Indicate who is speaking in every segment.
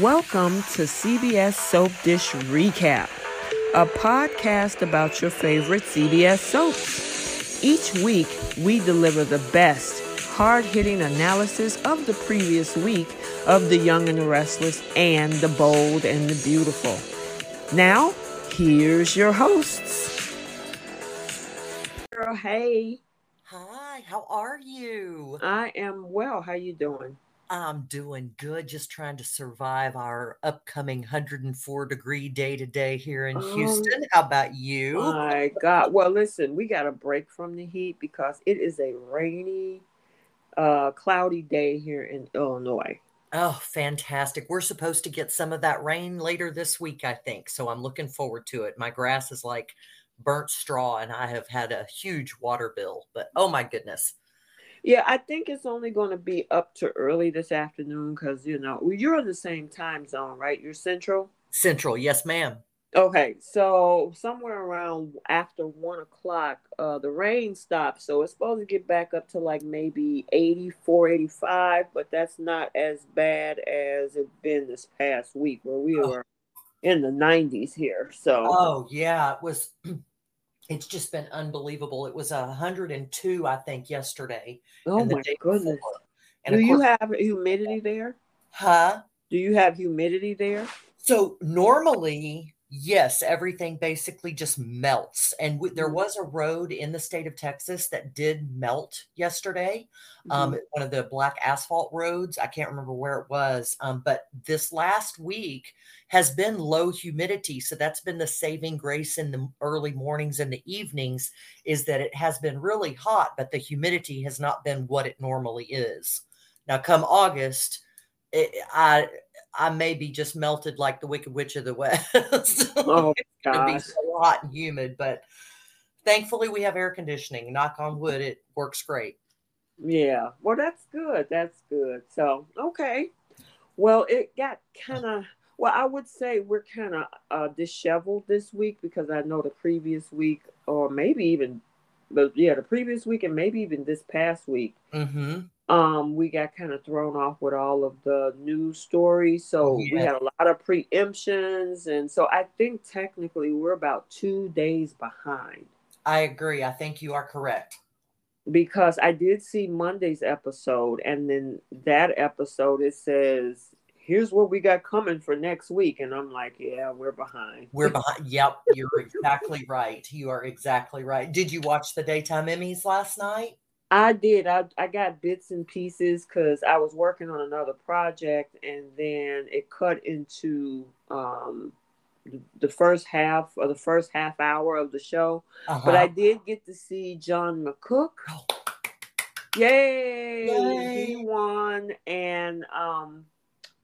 Speaker 1: Welcome to CBS Soap Dish Recap, a podcast about your favorite CBS soaps. Each week, we deliver the best, hard hitting analysis of the previous week of The Young and the Restless and The Bold and the Beautiful. Now, here's your hosts. Girl, hey,
Speaker 2: Hi, how are you?
Speaker 1: I am well. How you doing?
Speaker 2: I'm doing good, just trying to survive our upcoming 104 degree day to day here in
Speaker 1: Oh,
Speaker 2: Houston. How about you?
Speaker 1: My God. Well, listen, we got a break from the heat because it is a rainy, uh, cloudy day here in Illinois.
Speaker 2: Oh, fantastic. We're supposed to get some of that rain later this week, I think. So I'm looking forward to it. My grass is like burnt straw, and I have had a huge water bill, but oh my goodness.
Speaker 1: Yeah, I think it's only going to be up to early this afternoon because, you know, you're in the same time zone, right? You're central.
Speaker 2: Central, yes, ma'am.
Speaker 1: Okay, so somewhere around after one o'clock, uh, the rain stops. So it's supposed to get back up to like maybe 84, 85, but that's not as bad as it's been this past week where we
Speaker 2: Oh.
Speaker 1: were in the 90s here. So,
Speaker 2: Oh, yeah, it was. It's just been unbelievable. It was a 102, I think, yesterday.
Speaker 1: oh
Speaker 2: and
Speaker 1: my goodness.
Speaker 2: before. And
Speaker 1: Do
Speaker 2: of
Speaker 1: you have humidity there?
Speaker 2: huh?
Speaker 1: Do you have humidity there?
Speaker 2: So normally, yes, everything basically just melts. And w- there
Speaker 1: Mhm.
Speaker 2: was a road in the state of Texas that did melt yesterday. Um,
Speaker 1: Mhm.
Speaker 2: one of the black asphalt roads. I can't remember where it was. Um, but this last week has been low humidity. So that's been the saving grace in the early mornings and the evenings is that it has been really hot, but the humidity has not been what it normally is. Now, come August, it, I I may be just melted like the Wicked Witch of the West.
Speaker 1: Oh
Speaker 2: to be
Speaker 1: gosh.
Speaker 2: so hot and humid, but thankfully we have air conditioning. Knock on wood, it works great.
Speaker 1: Yeah. Well, that's good. That's good. So, okay. Well, it got kind of, well, I would say we're kind of uh, disheveled this week because I know the previous week, or maybe even, but yeah, the previous week and maybe even this past week,
Speaker 2: Mm-hmm.
Speaker 1: Um, we got kind of thrown off with all of the news stories. So we had a lot of preemptions. And so I think technically we're about two days behind.
Speaker 2: I agree. I think you are correct.
Speaker 1: because I did see Monday's episode, and then that episode it says, "Here's what we got coming for next week," and I'm like, "Yeah, we're behind."
Speaker 2: We're behind. Yep, you're exactly right. You are exactly right. Did you watch the daytime Emmys last night?
Speaker 1: I did. I I got bits and pieces because I was working on another project, and then it cut into um the- first half or the first half hour of the show. But I
Speaker 2: Uh-huh.
Speaker 1: did get to see John McCook.
Speaker 2: Oh,
Speaker 1: Yay!
Speaker 2: Yay.
Speaker 1: He won, and um,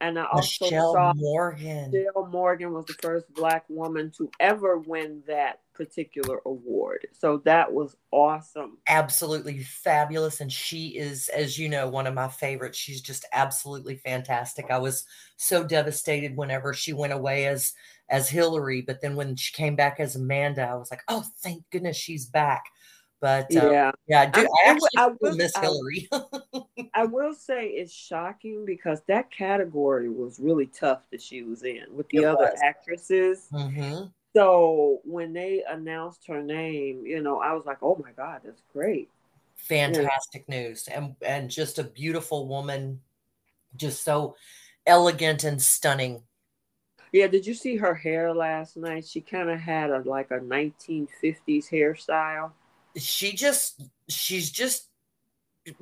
Speaker 1: and I also
Speaker 2: Mishael
Speaker 1: saw.
Speaker 2: Morgan.
Speaker 1: Jill Morgan was the first black woman to ever win that particular award. So that was awesome.
Speaker 2: absolutely fabulous and she is as you know one of my favorites she's just absolutely fantastic i was so devastated whenever she went away as as hillary but then when she came back as amanda i was like oh thank goodness she's back but uh,
Speaker 1: Yeah.
Speaker 2: yeah i do
Speaker 1: I-
Speaker 2: i actually
Speaker 1: I will-
Speaker 2: miss
Speaker 1: I-
Speaker 2: hillary
Speaker 1: I will say it's shocking because that category was really tough that she was in with the
Speaker 2: It
Speaker 1: other
Speaker 2: was.
Speaker 1: actresses.
Speaker 2: hmm
Speaker 1: So when they announced her name, you know, I was like, oh my God, that's great.
Speaker 2: fantastic news and and just a beautiful woman just so elegant and stunning
Speaker 1: Yeah, did you see her hair last night? She kind of had a like a 1950s hairstyle.
Speaker 2: she just she's just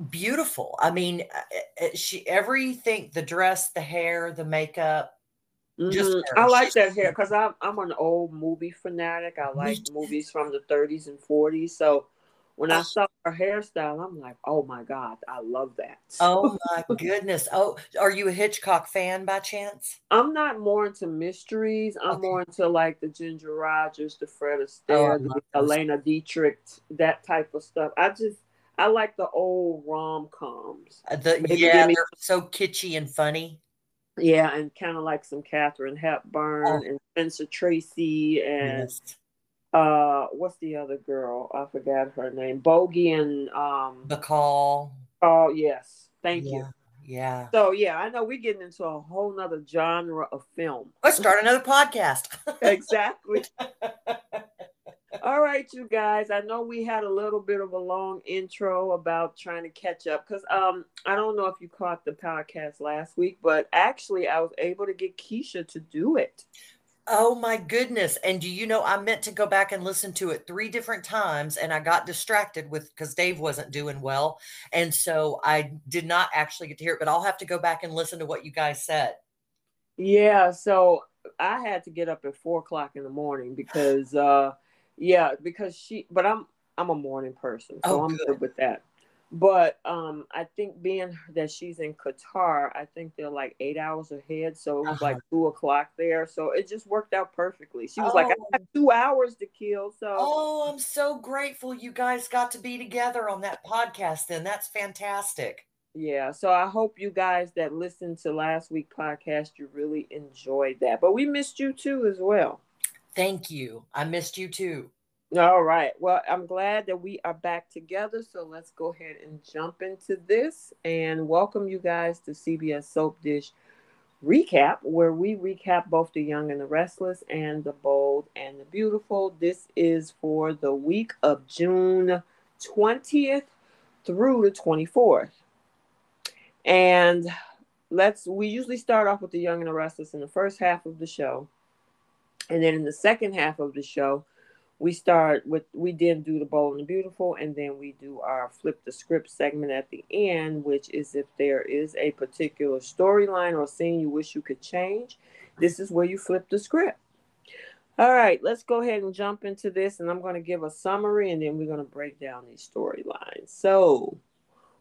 Speaker 2: beautiful i mean uh, uh, she everything the dress the hair the makeup Just
Speaker 1: Mhm. I like that hair because I'm I'm an old movie fanatic. I like movies from the 30s and 40s. So when I
Speaker 2: Oh.
Speaker 1: saw her hairstyle, I'm like, oh my God, I love that.
Speaker 2: oh my goodness oh are you a hitchcock fan by chance
Speaker 1: I'm not more into mysteries. I'm
Speaker 2: Okay.
Speaker 1: more into like the Ginger Rogers, the Fred
Speaker 2: Oh,
Speaker 1: Astaire, the. Elena Dietrich, that type of stuff. I just I like the old rom coms.
Speaker 2: Uh, the,
Speaker 1: Maybe
Speaker 2: yeah
Speaker 1: me-
Speaker 2: they're so kitschy and funny
Speaker 1: Yeah, and kind of like some Katharine Hepburn
Speaker 2: Oh.
Speaker 1: and Spencer Tracy and
Speaker 2: yes.
Speaker 1: uh what's the other girl? I forgot her name. Bogey and um
Speaker 2: Bacall.
Speaker 1: oh yes. Thank you.
Speaker 2: Yeah. Yeah.
Speaker 1: So yeah, I know we're getting into a whole nother genre of film.
Speaker 2: Let's start another podcast.
Speaker 1: exactly. All right, you guys. I know we had a little bit of a long intro about trying to catch up because um I don't know if you caught the podcast last week, but actually I was able to get Keisha to do it.
Speaker 2: Oh my goodness. And do you know I meant to go back and listen to it three different times and I got distracted with because Dave wasn't doing well. And so I did not actually get to hear it, but I'll have to go back and listen to what you guys said.
Speaker 1: Yeah, so I had to get up at four o'clock in the morning because uh yeah, because she but I'm I'm a morning person, so oh, I'm good. good with that. But um, I think being that she's in Qatar, I think they're like eight hours ahead. So it was uh-huh. like two o'clock there. So it just worked out perfectly. She was oh. like, I oh. have two hours to kill. So
Speaker 2: Oh, I'm so grateful you guys got to be together on that podcast then. That's fantastic.
Speaker 1: Yeah. So I hope you guys that listened to last week podcast, you really enjoyed that. But we missed you too as well.
Speaker 2: Thank you. I missed you too.
Speaker 1: All right. Well, I'm glad that we are back together. So let's go ahead and jump into this and welcome you guys to CBS Soap Dish Recap, where we recap both The Young and the Restless and The Bold and the Beautiful. This is for the week of June 20th through the 24th. And let's, we usually start off with The Young and the Restless in the first half of the show. And then in the second half of the show, we start with we then do the bold and the beautiful and then we do our flip the script segment at the end which is if there is a particular storyline or scene you wish you could change this is where you flip the script. All right let's go ahead and jump into this and i'm going to give a summary and then we're going to break down these storylines. So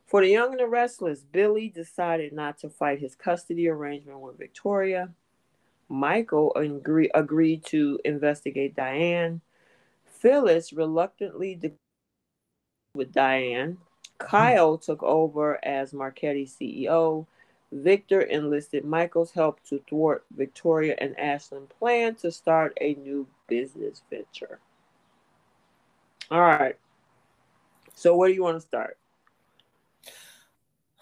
Speaker 1: for the young and the restless billy decided not to fight his custody arrangement with victoria michael agree, agreed to investigate diane Phyllis reluctantly with Diane. Kyle took over as Marchetti CEO. Victor enlisted Michael's help to thwart Victoria and Ashland's plan to start a new business venture. All right. So where do you want to start?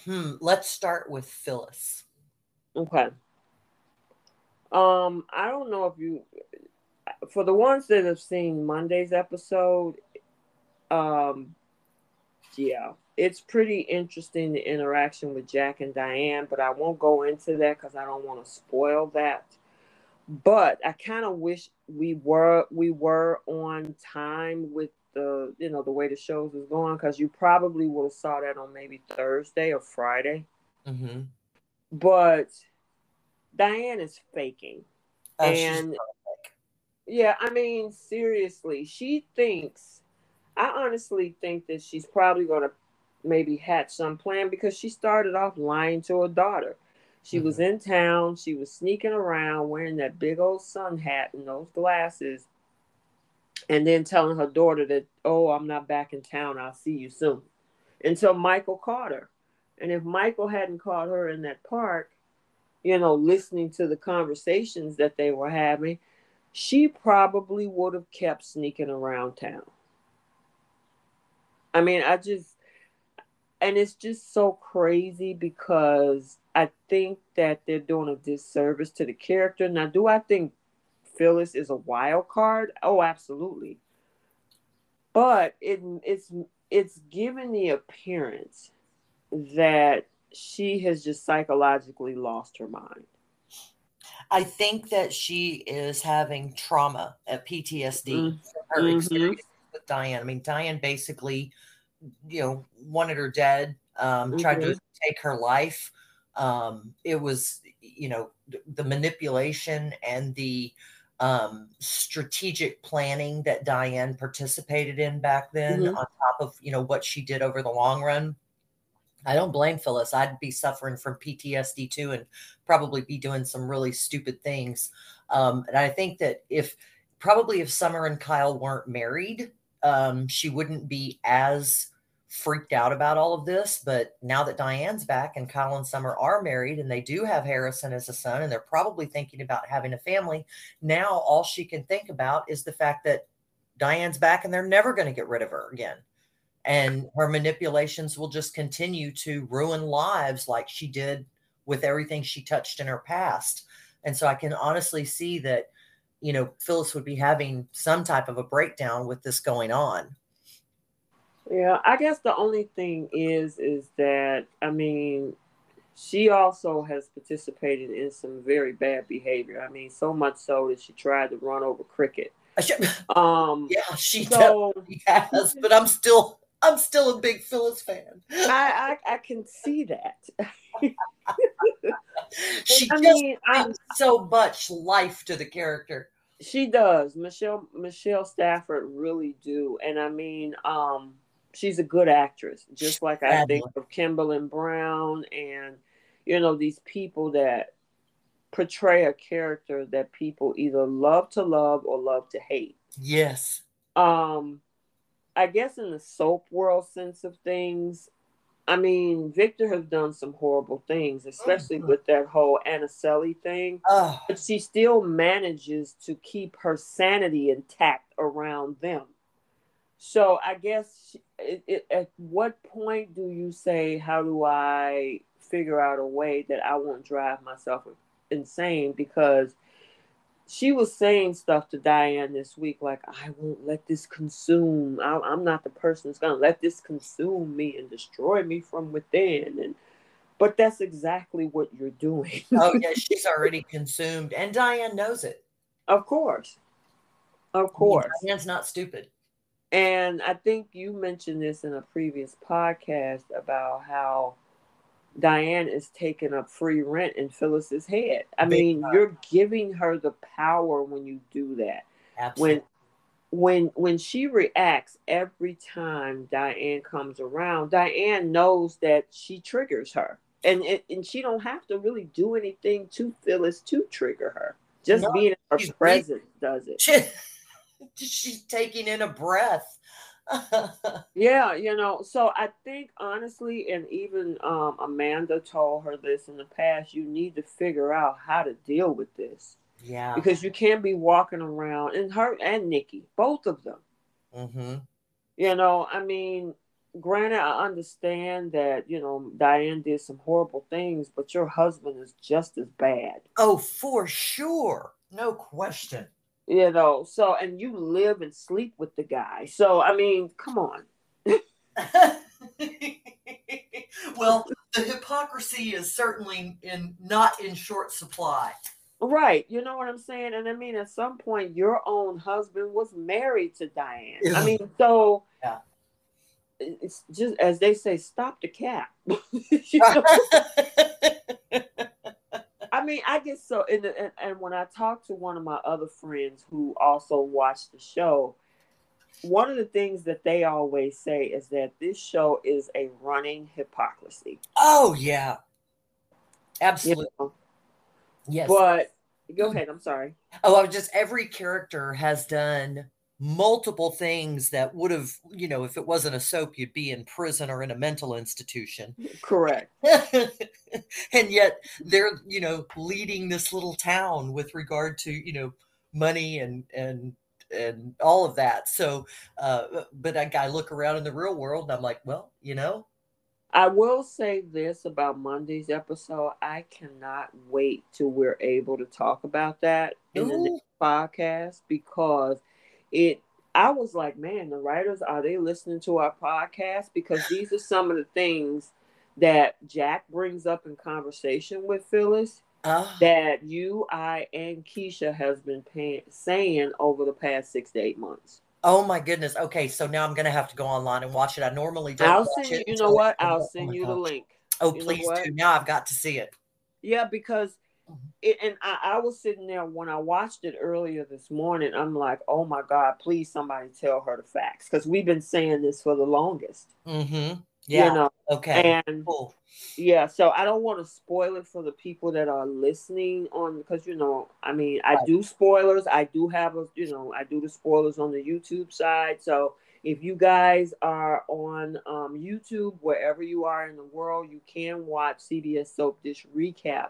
Speaker 2: Hmm, let's start with Phyllis.
Speaker 1: Okay. Um, I don't know if you for the ones that have seen Monday's episode, um, yeah, it's pretty interesting the interaction with Jack and Diane, but I won't go into that because I don't want to spoil that. But I kind of wish we were we were on time with the you know the way the shows was going because you probably would have saw that on maybe Thursday or Friday. Mm-hmm. But Diane is faking, oh, and yeah, I mean, seriously, she thinks, I honestly think that she's probably going to maybe hatch some plan because she started off lying to her daughter. She mm-hmm. was in town, she was sneaking around wearing that big old sun hat and those glasses, and then telling her daughter that, oh, I'm not back in town, I'll see you soon. Until Michael caught her. And if Michael hadn't caught her in that park, you know, listening to the conversations that they were having, she probably would have kept sneaking around town. I mean, I just, and it's just so crazy because I think that they're doing a disservice to the character. Now, do I think Phyllis is a wild card? Oh, absolutely. But it it's it's given the appearance that she has just psychologically lost her mind.
Speaker 2: I think that she is having trauma at PTSD mm-hmm. her mm-hmm. experience with Diane. I mean, Diane basically, you know, wanted her dead, um, mm-hmm. tried to mm-hmm. take her life. Um, it was, you know, the manipulation and the um, strategic planning that Diane participated in back then, mm-hmm. on top of, you know, what she did over the long run. I don't blame Phyllis. I'd be suffering from PTSD too and probably be doing some really stupid things. Um, and I think that if probably if Summer and Kyle weren't married, um, she wouldn't be as freaked out about all of this. But now that Diane's back and Kyle and Summer are married and they do have Harrison as a son and they're probably thinking about having a family, now all she can think about is the fact that Diane's back and they're never going to get rid of her again and her manipulations will just continue to ruin lives like she did with everything she touched in her past. And so I can honestly see that, you know, Phyllis would be having some type of a breakdown with this going on.
Speaker 1: Yeah, I guess the only thing is, is that, I mean, she also has participated in some very bad behavior. I mean, so much so that she tried to run over Cricket.
Speaker 2: Um, yeah, she so, has, but I'm still, I'm still a big Phyllis fan.
Speaker 1: I, I, I can see that.
Speaker 2: she I just mean, brings I, so much life to the character.
Speaker 1: She does. Michelle Michelle Stafford really do, and I mean, um, she's a good actress, just like I think of Kimberlin Brown and you know these people that portray a character that people either love to love or love to hate.
Speaker 2: Yes.
Speaker 1: Um, I guess in the soap world sense of things, I mean, Victor has done some horrible things, especially mm-hmm. with that whole Annacelli thing. Oh. But she still manages to keep her sanity intact around them. So I guess it, it, at what point do you say, how do I figure out a way that I won't drive myself insane? Because she was saying stuff to Diane this week, like, I won't let this consume. I, I'm not the person that's going to let this consume me and destroy me from within. And but that's exactly what you're doing.
Speaker 2: oh yeah, she's already consumed, and Diane knows it.
Speaker 1: Of course, of course.
Speaker 2: Diane's not stupid.
Speaker 1: And I think you mentioned this in a previous podcast about how Diane is taking up free rent in Phyllis's head. I mean, you're giving her the power when you do that. Absolutely. When when when she reacts every time Diane comes around, Diane knows that she triggers her. And it, and she don't have to really do anything to Phyllis to trigger her. Just no, being in her presence does it.
Speaker 2: she's taking in a breath.
Speaker 1: yeah, you know, so I think honestly, and even um, Amanda told her this in the past, you need to figure out how to deal with this.
Speaker 2: Yeah.
Speaker 1: Because you can't be walking around, and her and Nikki, both of them.
Speaker 2: Mm-hmm.
Speaker 1: You know, I mean, granted, I understand that, you know, Diane did some horrible things, but your husband is just as bad.
Speaker 2: Oh, for sure. No question
Speaker 1: you know so and you live and sleep with the guy. So i mean come on.
Speaker 2: Well the hypocrisy is certainly in not in short supply.
Speaker 1: Right you know what i'm saying? And i mean at some point your own husband was married to diane. I mean so
Speaker 2: yeah.
Speaker 1: it's just as they say stop the cap. I mean, I get so, and, and, and when I talk to one of my other friends who also watch the show, one of the things that they always say is that this show is a running hypocrisy.
Speaker 2: Oh yeah, absolutely. You know? Yes,
Speaker 1: but go ahead. I'm sorry.
Speaker 2: Oh, I was just every character has done multiple things that would have, you know, if it wasn't a soap, you'd be in prison or in a mental institution.
Speaker 1: Correct.
Speaker 2: and yet they're, you know, leading this little town with regard to, you know, money and and and all of that. So, uh, but I, I look around in the real world and I'm like, well, you know.
Speaker 1: I will say this about Monday's episode. I cannot wait till we're able to talk about that in Ooh. the next podcast because – it I was like, man, the writers are they listening to our podcast? Because these are some of the things that Jack brings up in conversation with Phyllis uh, that you, I, and Keisha has been saying over the past six to eight months.
Speaker 2: Oh my goodness. Okay, so now I'm gonna have to go online and watch it. I normally don't.
Speaker 1: I'll send you. You know what? I'll send you the link.
Speaker 2: Oh, you please do. Now I've got to see it.
Speaker 1: Yeah, because it, and I, I, was sitting there when I watched it earlier this morning. I'm like, oh my God, please somebody tell her the facts. Because we've been saying this for the longest.
Speaker 2: Mm-hmm. Yeah. You know? Okay.
Speaker 1: And cool. yeah, so I don't want to spoil it for the people that are listening on because you know, I mean, I do spoilers. I do have a you know, I do the spoilers on the YouTube side. So if you guys are on um, YouTube, wherever you are in the world, you can watch CBS Soap Dish recap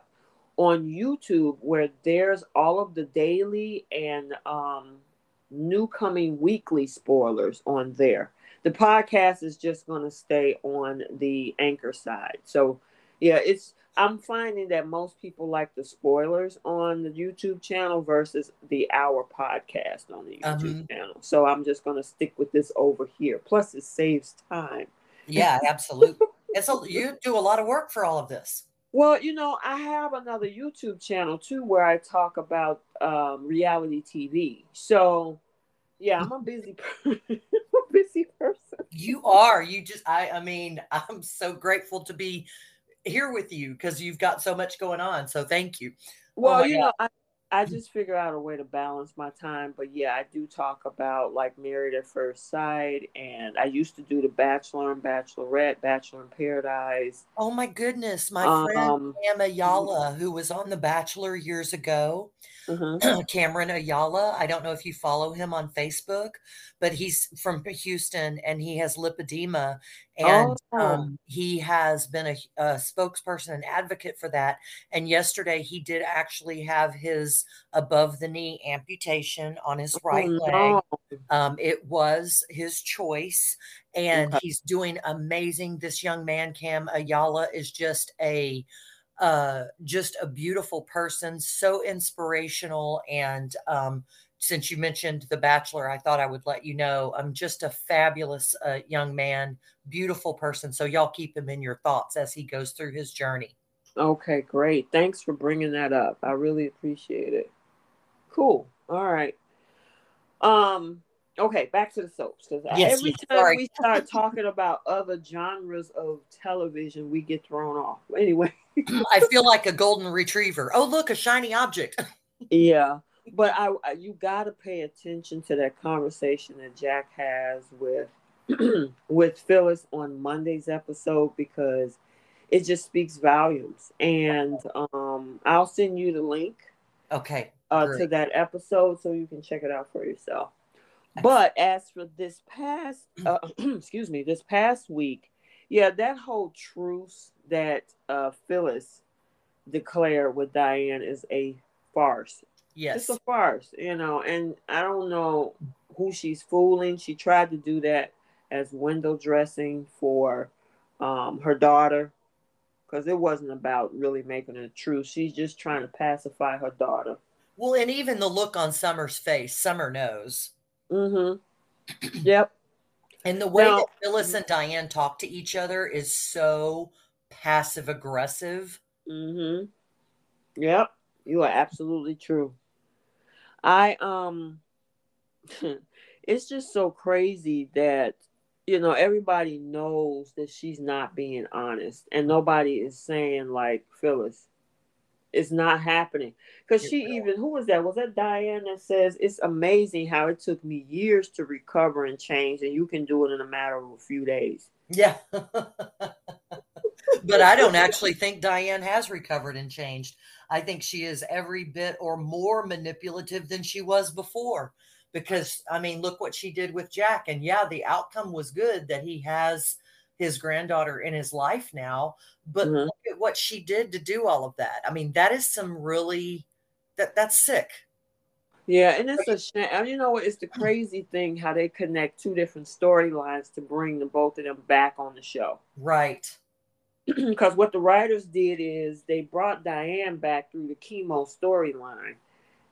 Speaker 1: on YouTube where there's all of the daily and um, new coming weekly spoilers on there. the podcast is just going to stay on the anchor side. So, yeah, it's I'm finding that most people like the spoilers on the YouTube channel versus the hour podcast on the YouTube um, channel. So I'm just going to stick with this over here. Plus, it saves time.
Speaker 2: Yeah, absolutely. it's a, you do a lot of work for all of this.
Speaker 1: Well, you know, I have another YouTube channel too where I talk about um, reality TV. So, yeah, I'm a busy, busy person.
Speaker 2: You are. You just. I. I mean, I'm so grateful to be here with you because you've got so much going on. So thank you.
Speaker 1: Well, oh you God. know, I, I just figure out a way to balance my time. But yeah, I do talk about like Married at First Sight, and I used to do The Bachelor and Bachelorette, Bachelor in Paradise.
Speaker 2: Oh my goodness, my friend um, Cam Ayala, who was on The Bachelor years ago, mm-hmm. Cameron Ayala. I don't know if you follow him on Facebook, but he's from Houston and he has lipedema, and oh. um, he has been a, a, spokesperson and advocate for that. And yesterday, he did actually have his above the knee amputation on his right oh, leg. No. Um, it was his choice, and okay. he's doing amazing. This young man, Cam Ayala, is just a uh just a beautiful person so inspirational and um since you mentioned The Bachelor, I thought I would let you know I'm just a fabulous uh, young man, beautiful person. So y'all keep him in your thoughts as he goes through his journey.
Speaker 1: Okay, great. Thanks for bringing that up. I really appreciate it. Cool. All right. Um. Okay, back to the soaps because yes, every time sorry. we start talking about other genres of television, we get thrown off. Anyway,
Speaker 2: I feel like a golden retriever. Oh, look, a shiny object.
Speaker 1: yeah but I, I you got to pay attention to that conversation that Jack has with with Phyllis on Monday's episode because it just speaks volumes. And um, I'll send you the link.
Speaker 2: Okay.
Speaker 1: Uh, to that episode so you can check it out for yourself. But as for this past, uh, excuse me, this past week, yeah, that whole truce that uh, Phyllis declared with Diane is a farce.
Speaker 2: Yes.
Speaker 1: It's a farce, you know, and I don't know who she's fooling. She tried to do that as window dressing for um, her daughter because it wasn't about really making it true. She's just trying to pacify her daughter.
Speaker 2: Well, and even the look on Summer's face, Summer knows.
Speaker 1: Mm-hmm. yep.
Speaker 2: And the way now, that Phyllis and Diane talk to each other is so passive aggressive.
Speaker 1: Mm-hmm. Yep. You are absolutely true. I um it's just so crazy that you know everybody knows that she's not being honest and nobody is saying like Phyllis it's not happening. Because she even who was that? Was that Diane that says it's amazing how it took me years to recover and change and you can do it in a matter of a few days.
Speaker 2: Yeah. But I don't actually think Diane has recovered and changed I think she is every bit or more manipulative than she was before. Because, I mean, look what she did with Jack. And yeah, the outcome was good that he has his granddaughter in his life now. But mm-hmm. look at what she did to do all of that. I mean, that is some really, that that's sick.
Speaker 1: Yeah, and it's a shame. You know, what? it's the crazy thing how they connect two different storylines to bring the both of them back on the show.
Speaker 2: Right
Speaker 1: because what the writers did is they brought Diane back through the chemo storyline,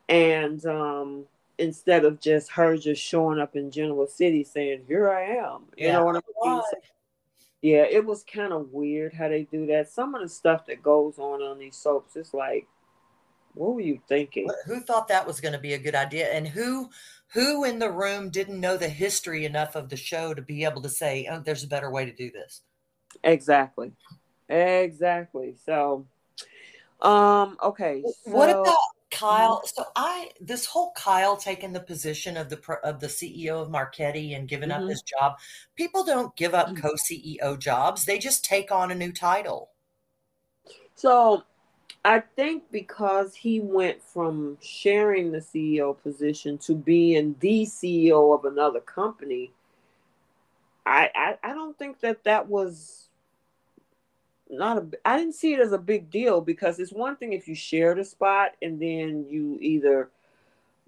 Speaker 1: and um, instead of just her just showing up in Genoa City saying, "Here I am," you yeah. know what I mean? Yeah, it was kind of weird how they do that. Some of the stuff that goes on on these soaps, it's like, what were you thinking?
Speaker 2: Who thought that was going to be a good idea, and who who in the room didn't know the history enough of the show to be able to say, "Oh, there's a better way to do this."
Speaker 1: Exactly. Exactly. So, um, okay. So,
Speaker 2: what about Kyle? So I this whole Kyle taking the position of the of the CEO of Marchetti and giving mm-hmm. up his job. People don't give up mm-hmm. co-CEO jobs; they just take on a new title.
Speaker 1: So, I think because he went from sharing the CEO position to being the CEO of another company, I I, I don't think that that was not a I didn't see it as a big deal because it's one thing if you share the spot and then you either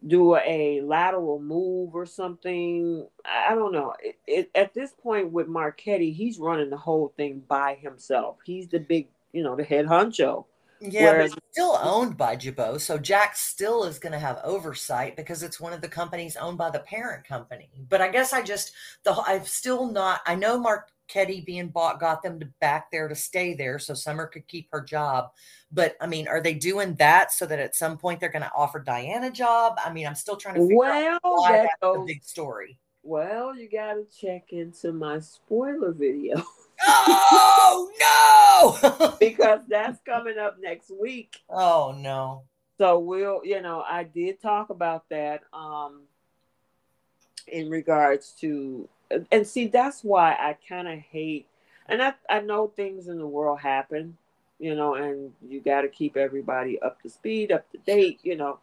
Speaker 1: do a lateral move or something. I don't know. It, it, at this point with Marchetti, he's running the whole thing by himself. He's the big, you know, the head honcho.
Speaker 2: Yeah, Whereas, but it's still owned by Jabot. So Jack still is going to have oversight because it's one of the companies owned by the parent company. But I guess I just the I've still not. I know Marchetti being bought got them to back there to stay there, so Summer could keep her job. But I mean, are they doing that so that at some point they're going to offer Diane a job? I mean, I'm still trying to figure well, out why that's the big story.
Speaker 1: Well, you got to check into my spoiler video.
Speaker 2: oh no!
Speaker 1: because that's coming up next week.
Speaker 2: Oh no.
Speaker 1: So we'll, you know, I did talk about that um in regards to and see that's why I kind of hate and I I know things in the world happen, you know, and you got to keep everybody up to speed, up to date, you know.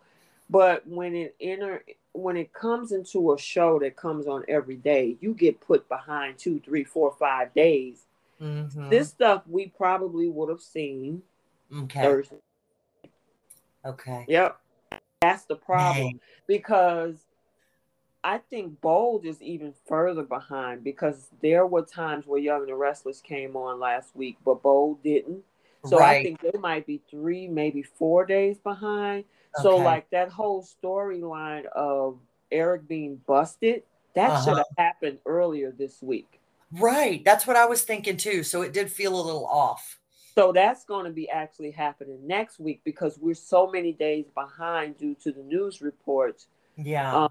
Speaker 1: But when it enter when it comes into a show that comes on every day, you get put behind two, three, four, five days. Mm-hmm. This stuff we probably would have seen
Speaker 2: okay. Thursday. Okay.
Speaker 1: Yep. That's the problem Dang. because I think Bold is even further behind because there were times where Young and the Restless came on last week, but Bold didn't. So right. I think they might be three, maybe four days behind. Okay. So like that whole storyline of Eric being busted, that uh-huh. should have happened earlier this week.
Speaker 2: Right. That's what I was thinking too. So it did feel a little off.
Speaker 1: So that's going to be actually happening next week because we're so many days behind due to the news reports.
Speaker 2: Yeah. Um,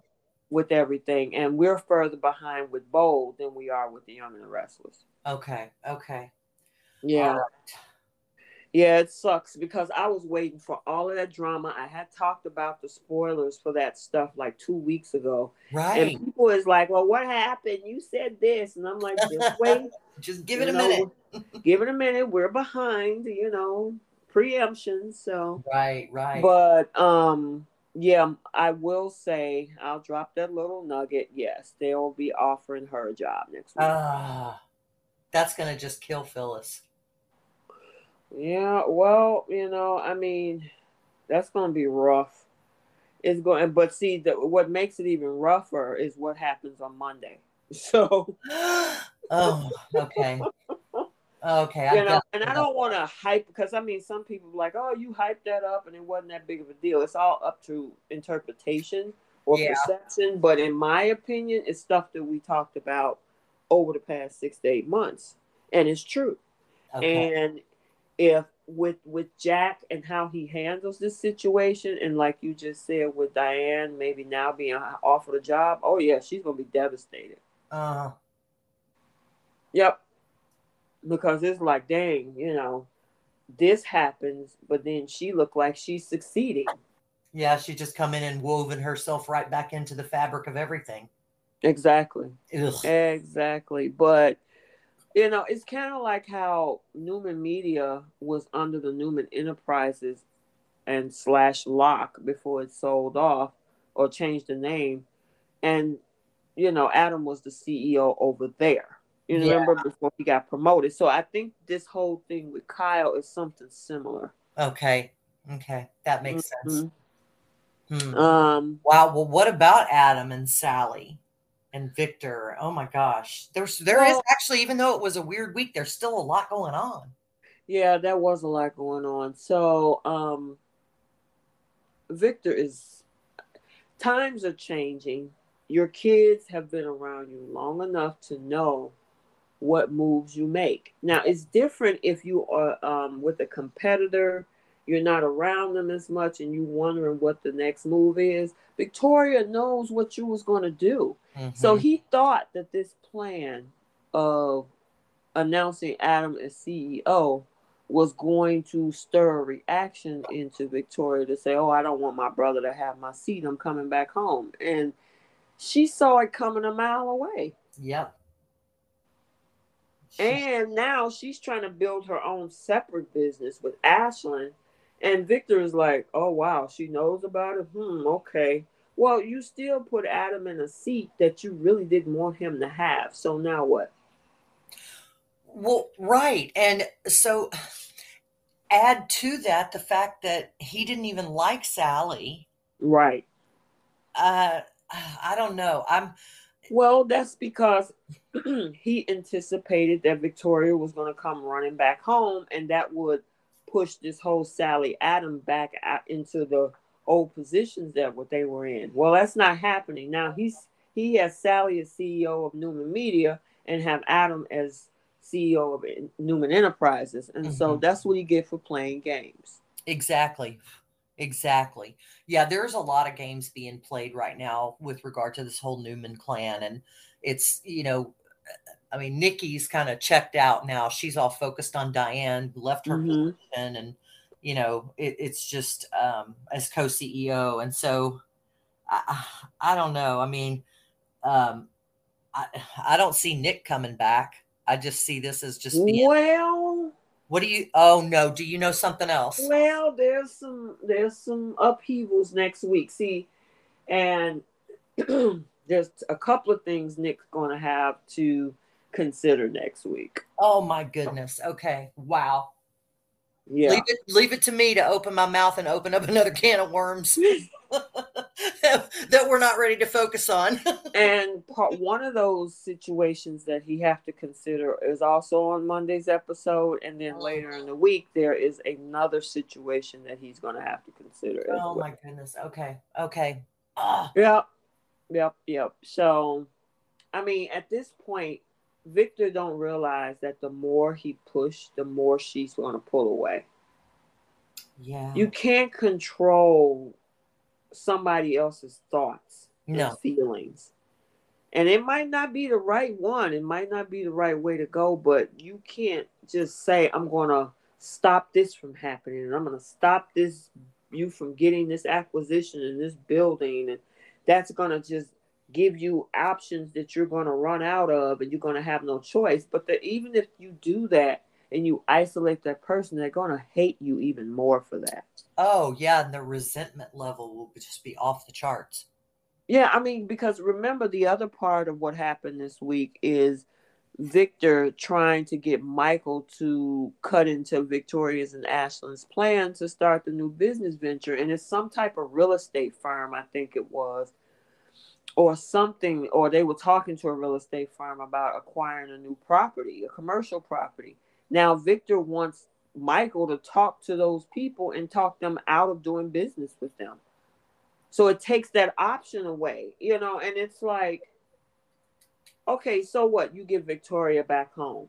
Speaker 1: with everything. And we're further behind with Bold than we are with the Young and the Restless.
Speaker 2: Okay. Okay.
Speaker 1: Yeah. Yeah, it sucks because I was waiting for all of that drama. I had talked about the spoilers for that stuff like two weeks ago.
Speaker 2: Right.
Speaker 1: And people is like, Well, what happened? You said this. And I'm like, just wait.
Speaker 2: just give it you a know, minute.
Speaker 1: give it a minute. We're behind, you know, preemption. So
Speaker 2: Right, right.
Speaker 1: But um yeah, I will say I'll drop that little nugget. Yes, they'll be offering her a job next week.
Speaker 2: Ah, uh, that's gonna just kill Phyllis.
Speaker 1: Yeah, well, you know, I mean, that's going to be rough. It's going, but see, the, what makes it even rougher is what happens on Monday. So,
Speaker 2: oh, okay, okay,
Speaker 1: I you know, and I don't want to hype because I mean, some people like, oh, you hyped that up, and it wasn't that big of a deal. It's all up to interpretation or yeah. perception. But in my opinion, it's stuff that we talked about over the past six to eight months, and it's true. Okay. And if with with Jack and how he handles this situation, and like you just said with Diane, maybe now being offered a job, oh yeah, she's gonna be devastated.
Speaker 2: Uh.
Speaker 1: Yep. Because it's like, dang, you know, this happens, but then she looked like she's succeeding.
Speaker 2: Yeah, she just come in and woven herself right back into the fabric of everything.
Speaker 1: Exactly. Ugh. Exactly. But you know, it's kind of like how Newman Media was under the Newman Enterprises and slash Locke before it sold off or changed the name. And, you know, Adam was the CEO over there. You yeah. remember before he got promoted. So I think this whole thing with Kyle is something similar.
Speaker 2: Okay. Okay. That makes mm-hmm. sense.
Speaker 1: Hmm. Um,
Speaker 2: wow. Well, what about Adam and Sally? and Victor. Oh my gosh. There's there well, is actually, even though it was a weird week, there's still a lot going on.
Speaker 1: Yeah, there was a lot going on. So um Victor is times are changing. Your kids have been around you long enough to know what moves you make. Now it's different if you are um, with a competitor you're not around them as much and you're wondering what the next move is. Victoria knows what you was going to do mm-hmm. so he thought that this plan of announcing adam as ceo was going to stir a reaction into victoria to say oh i don't want my brother to have my seat. I'm coming back home. And she saw it coming a mile away.
Speaker 2: Yep
Speaker 1: and now she's trying to build her own separate business with Ashland and Victor is like, oh, wow, she knows about it. Hmm, okay. Well, you still put Adam in a seat that you really didn't want him to have. So now what?
Speaker 2: Well, right. And so add to that the fact that he didn't even like Sally.
Speaker 1: Right.
Speaker 2: Uh, I don't know. I'm.
Speaker 1: Well, that's because he anticipated that Victoria was going to come running back home, and that would push this whole Sally Adam back out into the old positions that what they were in. Well, that's not happening now. He's he has Sally as CEO of Newman Media and have Adam as CEO of Newman Enterprises, and mm-hmm. so that's what you get for playing games.
Speaker 2: Exactly. Exactly. Yeah, there's a lot of games being played right now with regard to this whole Newman clan. And it's, you know, I mean, Nikki's kind of checked out now. She's all focused on Diane, left her mm-hmm. position, and, you know, it, it's just um, as co CEO. And so I, I don't know. I mean, um, I, I don't see Nick coming back. I just see this as just
Speaker 1: being, well
Speaker 2: what do you? Oh no! Do you know something else?
Speaker 1: Well, there's some there's some upheavals next week. See, and there's a couple of things Nick's going to have to consider next week.
Speaker 2: Oh my goodness! Okay, wow. Yeah. Leave it, leave it to me to open my mouth and open up another can of worms that we're not ready to focus on.
Speaker 1: and part, one of those situations that he have to consider is also on Monday's episode, and then oh. later in the week there is another situation that he's going to have to consider.
Speaker 2: Oh well. my goodness! Okay, okay.
Speaker 1: Yep, yep, yep. So, I mean, at this point, Victor don't realize that the more he pushed, the more she's going to pull away.
Speaker 2: Yeah.
Speaker 1: You can't control somebody else's thoughts no. and feelings. And it might not be the right one. It might not be the right way to go, but you can't just say, I'm going to stop this from happening and I'm going to stop this you from getting this acquisition and this building and that's going to just give you options that you're going to run out of and you're going to have no choice. But that even if you do that and you isolate that person, they're going to hate you even more for that.
Speaker 2: Oh, yeah. And the resentment level will just be off the charts.
Speaker 1: Yeah. I mean, because remember, the other part of what happened this week is Victor trying to get Michael to cut into Victoria's and Ashland's plan to start the new business venture. And it's some type of real estate firm, I think it was or something, or they were talking to a real estate firm about acquiring a new property, a commercial property. Now, Victor wants Michael to talk to those people and talk them out of doing business with them. So it takes that option away, you know, and it's like, okay, so what? You get Victoria back home.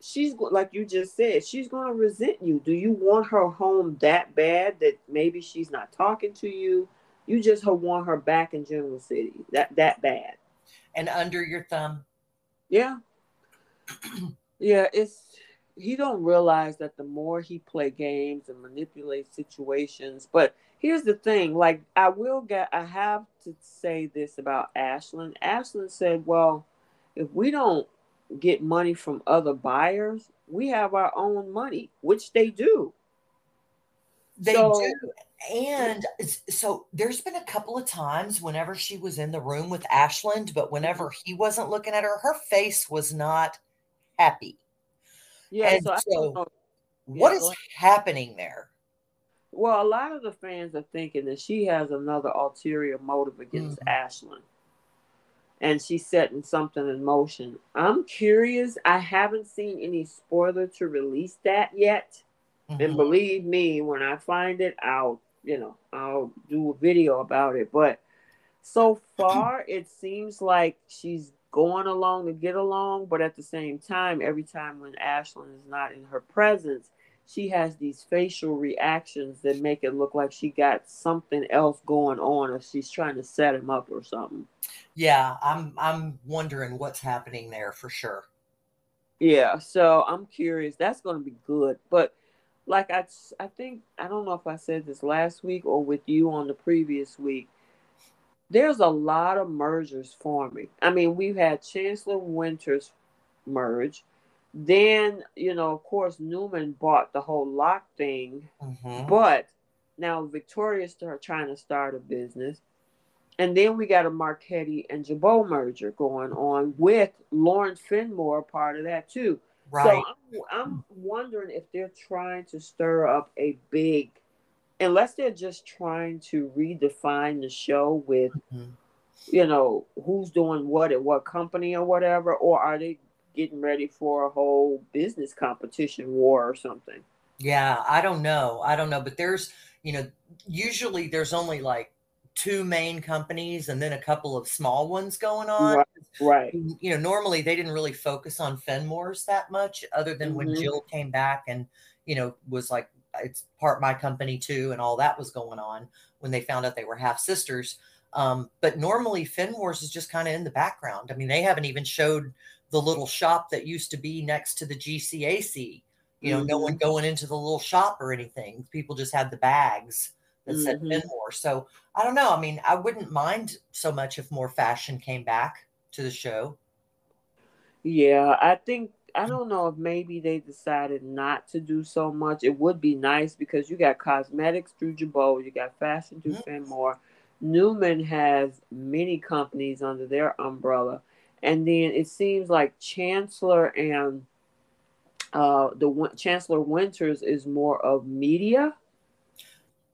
Speaker 1: She's like you just said, she's going to resent you. Do you want her home that bad that maybe she's not talking to you? You just want her back in Genoa City. That that bad.
Speaker 2: And under your thumb.
Speaker 1: Yeah. yeah, it's he don't realize that the more he play games and manipulate situations, but here's the thing, like I will get I have to say this about Ashland. Ashland said, "Well, if we don't get money from other buyers, we have our own money, which they do.
Speaker 2: They so, do. And so there's been a couple of times whenever she was in the room with Ashland, but whenever he wasn't looking at her, her face was not happy. Yeah. And so, so what yeah, is happening there?
Speaker 1: Well, a lot of the fans are thinking that she has another ulterior motive against mm-hmm. Ashland. And she's setting something in motion. I'm curious. I haven't seen any spoiler to release that yet. Mm-hmm. And believe me, when I find it, I'll, you know, I'll do a video about it. But so far, it seems like she's going along to get along, but at the same time, every time when Ashland is not in her presence, she has these facial reactions that make it look like she got something else going on or she's trying to set him up or something.
Speaker 2: Yeah, I'm I'm wondering what's happening there for sure.
Speaker 1: Yeah, so I'm curious. That's going to be good. But like I, I think I don't know if I said this last week or with you on the previous week. There's a lot of mergers forming. I mean, we've had Chancellor Winters merge. Then, you know, of course, Newman bought the whole Locke thing. Mm-hmm. But now Victoria's trying to start a business. And then we got a Marchetti and Jabot merger going on with Lawrence Fenmore part of that too. Right. So I'm, I'm wondering if they're trying to stir up a big unless they're just trying to redefine the show with,
Speaker 2: Mhm.
Speaker 1: you know, who's doing what at what company or whatever, or are they getting ready for a whole business competition war or something?
Speaker 2: Yeah, I don't know. I don't know, but there's, you know, usually there's only like two main companies and then a couple of small ones going on.
Speaker 1: Right. Right.
Speaker 2: You know, normally they didn't really focus on Fenmore's that much, other than when
Speaker 1: Mhm.
Speaker 2: Jill came back and, you know, was like, it's part my company too, and all that was going on when they found out they were half sisters. Um, but normally Fenmore's is just kind of in the background. I mean, they haven't even showed the little shop that used to be next to the GCAC you know, no one
Speaker 1: Mhm.
Speaker 2: going into the little shop or anything. People just had the bags that said
Speaker 1: Mhm.
Speaker 2: Fenmore. So I don't know. I mean, I wouldn't mind so much if more fashion came back to the show.
Speaker 1: Yeah, I think I don't know if maybe they decided not to do so much. It would be nice because you got cosmetics through Jabot, you got fashion through. Fenmore. Newman has many companies under their umbrella, and then it seems like Chancellor and uh, the Chancellor Winters is more of media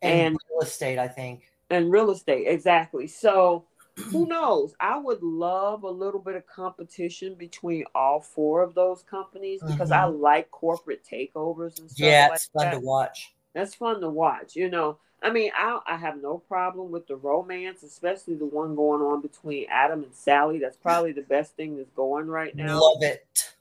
Speaker 2: And,
Speaker 1: And-
Speaker 2: real estate, I think.
Speaker 1: and real estate, exactly. So who knows? I would love a little bit of competition between all four of those companies because I like corporate takeovers and stuff.
Speaker 2: Yeah,
Speaker 1: like
Speaker 2: it's fun
Speaker 1: that.
Speaker 2: to watch.
Speaker 1: That's fun to watch. You know, I mean, I I have no problem with the romance, especially the one going on between Adam and Sally. That's probably the best thing that's going right now.
Speaker 2: Love it.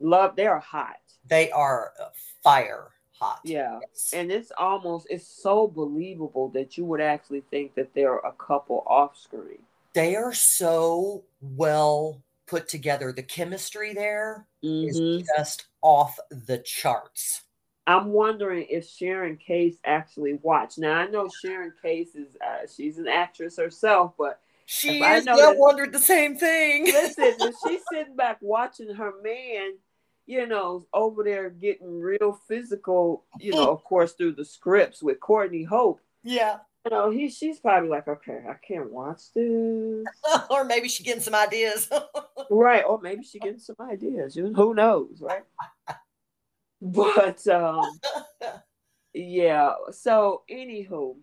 Speaker 1: Love, they are hot.
Speaker 2: They are uh, fire hot.
Speaker 1: Yeah.
Speaker 2: Yes.
Speaker 1: And it's almost it's so believable that you would actually think that they're a couple off screen.
Speaker 2: they are so well put together. The chemistry there is
Speaker 1: Mhm.
Speaker 2: just off the charts.
Speaker 1: I'm wondering if Sharon Case actually watched. Now I know Sharon Case is uh, she's an actress herself, but
Speaker 2: She
Speaker 1: If I know
Speaker 2: I
Speaker 1: that-
Speaker 2: wondered the same thing.
Speaker 1: listen, if she's sitting back watching her man, you know, over there getting real physical, you know, of course through the scripts with Courtney Hope,
Speaker 2: yeah.
Speaker 1: you know, he she's probably like, okay, I can't watch this,
Speaker 2: or maybe she getting some ideas.
Speaker 1: right? Or maybe she getting some ideas. Who knows, right? But um, yeah. So anywho,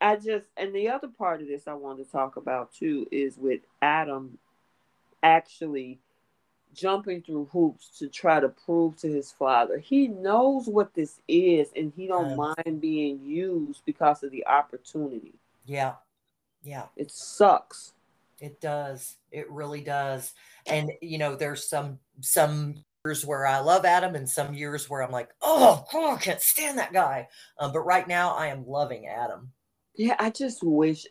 Speaker 1: I just and the other part of this I wanted to talk about too is with Adam actually jumping through hoops to try to prove to his father he knows what this is and he don't
Speaker 2: Yes.
Speaker 1: mind being used because of the opportunity.
Speaker 2: yeah. Yeah.
Speaker 1: It sucks.
Speaker 2: It does. It really does. And you know, there's some some years where I love Adam and some years where I'm like, oh, oh I can't stand that guy. Um, but right now I am loving Adam.
Speaker 1: Yeah, I just wish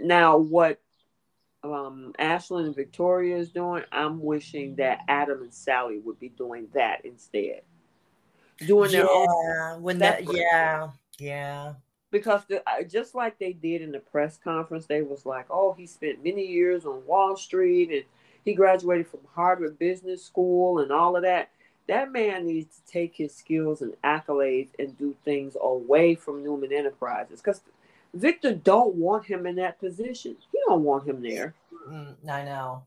Speaker 1: now what um Ashland and Victoria is doing, I'm wishing that Adam and Sally would be doing that instead. Doing their own
Speaker 2: Yeah, when that yeah, yeah.
Speaker 1: because the, just like they did in the press conference, they was like, "Oh, he spent many years on Wall Street and he graduated from Harvard Business School and all of that." That man needs to take his skills and accolades and do things away from Newman Enterprises because Victor don't want him in that position. He don't want him there.
Speaker 2: Mm, I know.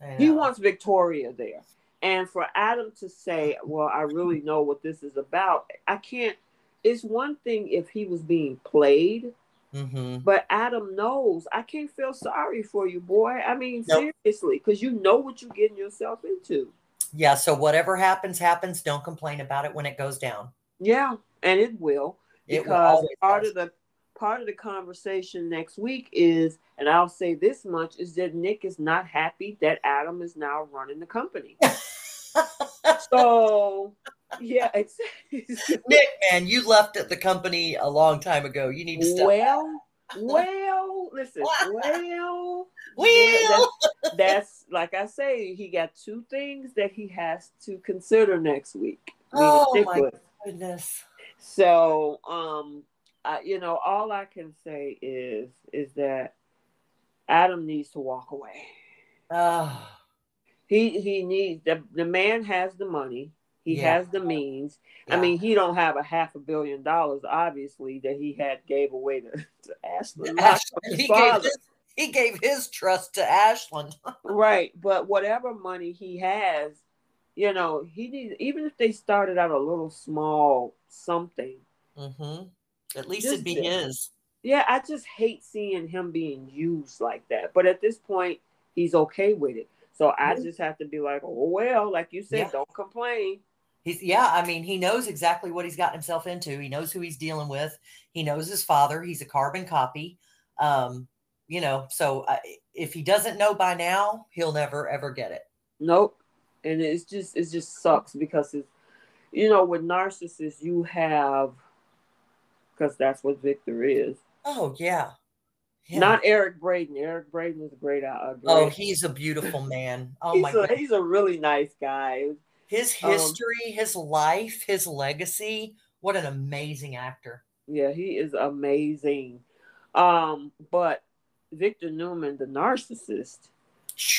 Speaker 2: I
Speaker 1: He wants Victoria there. And for Adam to say, Well, I really know what this is about, I can't. It's one thing if he was being played,
Speaker 2: Mhm.
Speaker 1: but Adam knows. I can't feel sorry for you, boy. I mean,
Speaker 2: Nope.
Speaker 1: seriously, because you know what you're getting yourself into.
Speaker 2: Yeah, so whatever happens, happens. Don't complain about it when it goes down.
Speaker 1: Yeah, and it will.
Speaker 2: It will
Speaker 1: Because part
Speaker 2: does.
Speaker 1: of the part of the conversation next week is, and I'll say this much, is that Nick is not happy that Adam is now running the company. so yeah, it's
Speaker 2: Nick, man, you left the company a long time ago. You need to step.
Speaker 1: well, well, listen, well,
Speaker 2: Well,
Speaker 1: that's, that's like I say, he got two things that he has to consider next week. we need to
Speaker 2: Oh, my
Speaker 1: with.
Speaker 2: goodness.
Speaker 1: So, um, You know, all I can say is is that Adam needs to walk away.
Speaker 2: Oh,
Speaker 1: He he needs the the man has the money. He
Speaker 2: Yeah.
Speaker 1: has the means. I mean, he don't have a half a billion dollars, obviously, that he had gave away to, to Ashley.
Speaker 2: Ashland, he, gave his, he gave his trust to Ashland.
Speaker 1: Right, but whatever money he has, you know, he needs. Even if they started out a little small something,
Speaker 2: hmm At least
Speaker 1: Just
Speaker 2: it'd be his.
Speaker 1: Yeah, I just hate seeing him being used like that. But at this point, he's okay with it. So I
Speaker 2: Yeah.
Speaker 1: just have to be like, oh well, like you said,
Speaker 2: Yeah.
Speaker 1: don't complain.
Speaker 2: He's yeah, I mean, he knows exactly what he's gotten himself into. He knows who he's dealing with. He knows his father. He's a carbon copy. Um, you know, so uh, if he doesn't know by now, he'll never ever get it.
Speaker 1: Nope. And it's just it just sucks because it's you know with narcissists you have because that's what Victor is.
Speaker 2: Oh yeah. Yeah.
Speaker 1: Not Eric Braeden. Eric Braeden is a great. Uh, great
Speaker 2: oh, he's a beautiful man. Oh my
Speaker 1: a,
Speaker 2: god.
Speaker 1: he's a really nice guy.
Speaker 2: His
Speaker 1: um,
Speaker 2: history, his life, his legacy. What an amazing actor.
Speaker 1: Yeah, he is amazing. Um, but Victor Newman, the narcissist,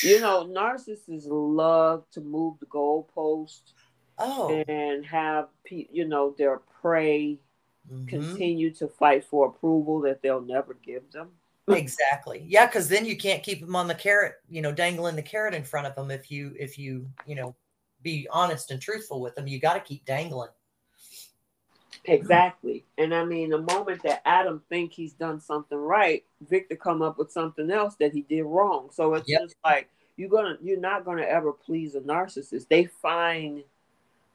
Speaker 1: you know, narcissists love to move the goalpost
Speaker 2: Oh,
Speaker 1: and have you know their prey
Speaker 2: mhm.
Speaker 1: continue to fight for approval that they'll never give them.
Speaker 2: exactly. Yeah, because then you can't keep them on the carrot, you know, dangling the carrot in front of them If you, if you, you know, be honest and truthful with them, you got to keep dangling.
Speaker 1: Exactly. And I mean, the moment that Adam think he's done something right, Victor come up with something else that he did wrong. So it's
Speaker 2: Yep.
Speaker 1: just like you're gonna you're not gonna ever please a narcissist. They find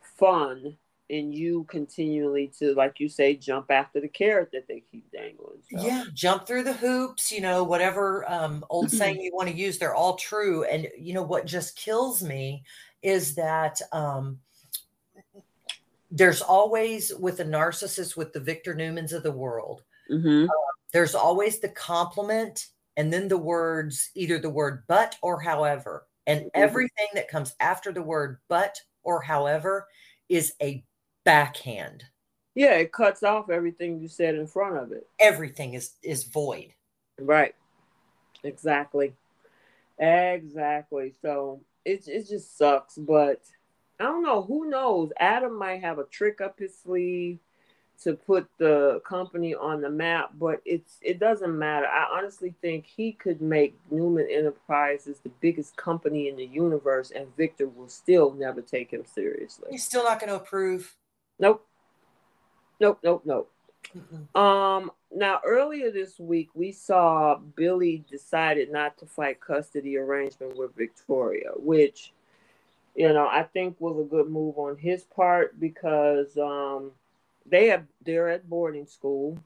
Speaker 1: fun in you continually to, like you say, jump after the carrot that they keep dangling. So,
Speaker 2: Yeah, jump through the hoops, you know, whatever um, old saying you want to use, they're all true. And you know what just kills me is that um, there's always with a narcissist, with the Victor Newmans of the world,
Speaker 1: Mhm.
Speaker 2: there's always the compliment and then the words, either the word but or however. And
Speaker 1: Mhm.
Speaker 2: everything that comes after the word but or however is a backhand.
Speaker 1: yeah, it cuts off everything you said in front of it.
Speaker 2: Everything is is void.
Speaker 1: Right. Exactly. Exactly. So it it just sucks, but I don't know. Who knows? Adam might have a trick up his sleeve to put the company on the map, but it's it doesn't matter. I honestly think he could make Newman Enterprises the biggest company in the universe, and Victor will still never take him seriously.
Speaker 2: He's still not going to approve.
Speaker 1: Nope. Nope. Nope. Nope. Um, now earlier this week we saw Billy decided not to fight custody arrangement with Victoria, which you know I think was a good move on his part because um they have they're at boarding school.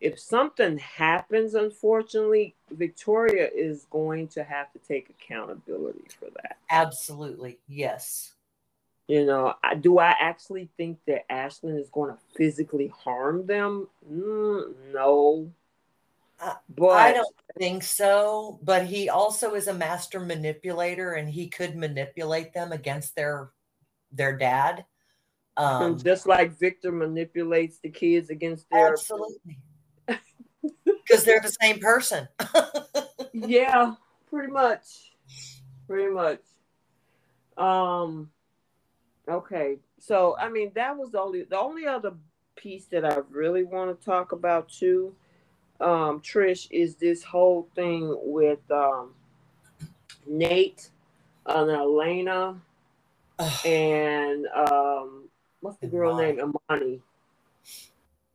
Speaker 1: If something happens, unfortunately, Victoria is going to have to take accountability for that.
Speaker 2: Absolutely. Yes.
Speaker 1: You know, I, do I actually think that Ashland is going to physically harm them? Mm, no.
Speaker 2: Uh,
Speaker 1: but
Speaker 2: I don't think so, but he also is a master manipulator and he could manipulate them against their their dad. Um
Speaker 1: just like Victor manipulates the kids against their
Speaker 2: absolutely. Because they're the same person.
Speaker 1: yeah, pretty much, pretty much. Um, okay, so I mean that was the only the only other piece that I really want to talk about too, um, Trish, is this whole thing with um Nate and Elena and um what's the girl
Speaker 2: Imani.
Speaker 1: name Amani.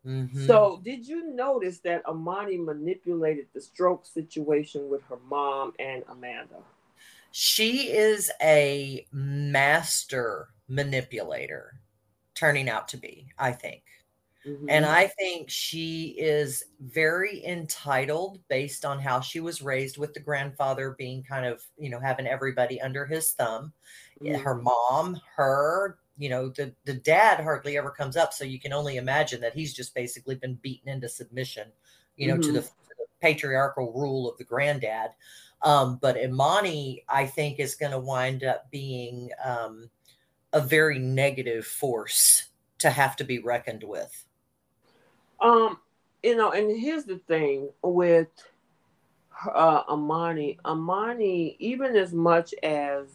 Speaker 2: Mhm.
Speaker 1: So, did you notice that Amani manipulated the stroke situation with her mom and Amanda?
Speaker 2: she is a master manipulator, turning out to be, I think.
Speaker 1: Mm-hmm.
Speaker 2: And I think she is very entitled based on how she was raised with the grandfather being kind of, you know, having everybody under his thumb.
Speaker 1: Mm-hmm.
Speaker 2: Her mom, her, you know, the, the dad hardly ever comes up. So you can only imagine that he's just basically been beaten into submission, you know, to, the, to the patriarchal rule of the granddad. Um, but Imani, I think, is going to wind up being um, a very negative force to have to be reckoned with.
Speaker 1: Um, you know, and here's the thing with uh, Amani. Amani, even as much as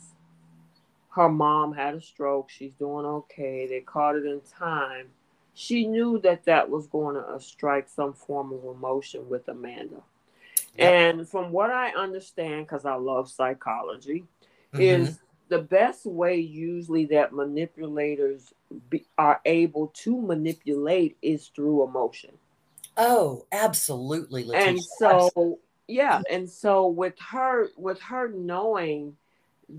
Speaker 1: her mom had a stroke, she's doing okay. They caught it in time. She knew that that was going to uh, strike some form of emotion with Amanda.
Speaker 2: Yep.
Speaker 1: And from what I understand, because I love psychology,
Speaker 2: Mhm.
Speaker 1: is the best way usually that manipulators be, are able to manipulate is through emotion.
Speaker 2: Oh, absolutely,
Speaker 1: Letitia. And so, yeah, and so with her, with her knowing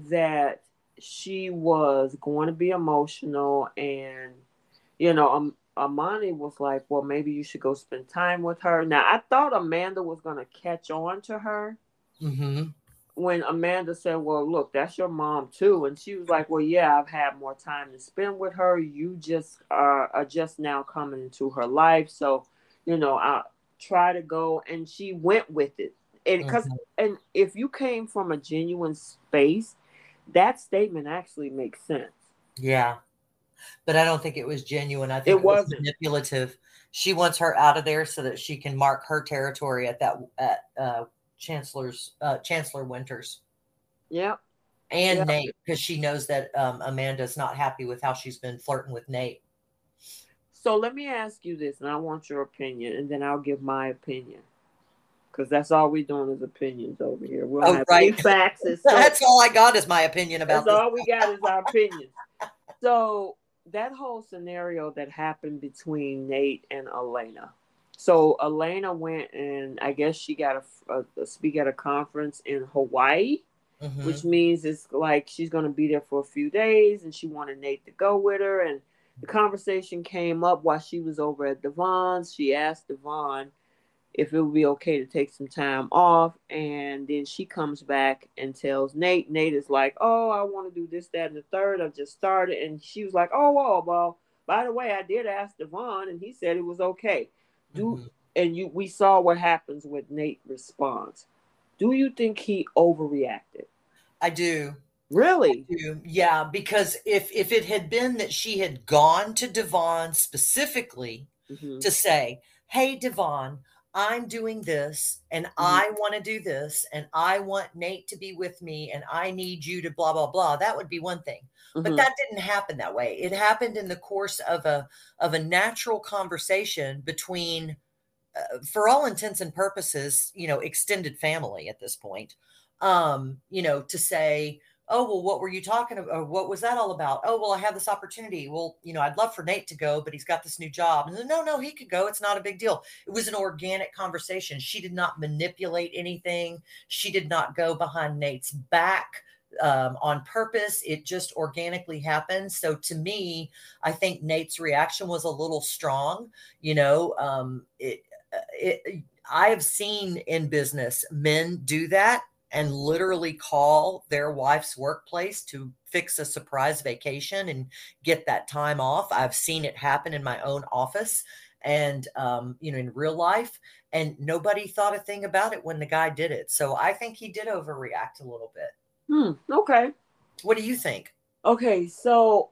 Speaker 1: that she was going to be emotional, and you know, um, Amani was like, "Well, maybe you should go spend time with her." Now, I thought Amanda was going to catch on to her. Mm-hmm when Amanda said, Well, look, that's your mom too. And she was like, Well, yeah, I've had more time to spend with her. You just are, are just now coming into her life. So, you know, I try to go. And she went with it. And because, mm-hmm. and if you came from a genuine space, that statement actually makes sense.
Speaker 2: Yeah. But I don't think it was genuine. I think it, it was manipulative. She wants her out of there so that she can mark her territory at that at uh, Chancellor's uh, Chancellor Winters.
Speaker 1: Yeah.
Speaker 2: And. Nate, because she knows that um, Amanda's not happy with how she's been flirting with Nate.
Speaker 1: So let me ask you this, and I want your opinion, and then I'll give my opinion. Because that's all we're doing is opinions over here. We don't oh, have right. facts. So
Speaker 2: that's all I got is my opinion about
Speaker 1: that's this. all we got is our opinion. So that whole scenario that happened between Nate and Elena, so Elena went and I guess she got a, a, a speak at a conference in Hawaii, mm-hmm. which means it's like she's going to be there for a few days and she wanted Nate to go with her. And the conversation came up while she was over at Devon's. She asked Devon if it would be okay to take some time off. And then she comes back and tells Nate. Nate is like, Oh, I want to do this, that, and the third. I've just started. And she was like, Oh, well, well, by the way, I did ask Devon and he said it was okay. Do mm-hmm. and you we saw what happens with Nate response. Do you think he overreacted?
Speaker 2: I do.
Speaker 1: Really?
Speaker 2: I do. Yeah, because if if it had been that she had gone to Devon specifically mm-hmm. to say, "Hey, Devon, I'm doing this and mm-hmm. I want to do this and I want Nate to be with me and I need you to blah blah blah that would be one thing mm-hmm. but that didn't happen that way it happened in the course of a of a natural conversation between uh, for all intents and purposes you know extended family at this point um you know to say oh well what were you talking about what was that all about? Oh well i have this opportunity. Well you know i'd love for nate to go but he's got this new job. And no no he could go. It's not a big deal. It was an organic conversation. She did not manipulate anything. She did not go behind nate's back um, on purpose. It just organically happened. So to me i think nate's reaction was a little strong you know um, it, uh, it i have seen in business men do that and literally call their wife's workplace to fix a surprise vacation and get that time off. I've seen it happen in my own office and um, you know in real life and nobody thought a thing about it when the guy did it. So i think he did overreact a little bit.
Speaker 1: Hmm, okay.
Speaker 2: What do you think?
Speaker 1: Okay so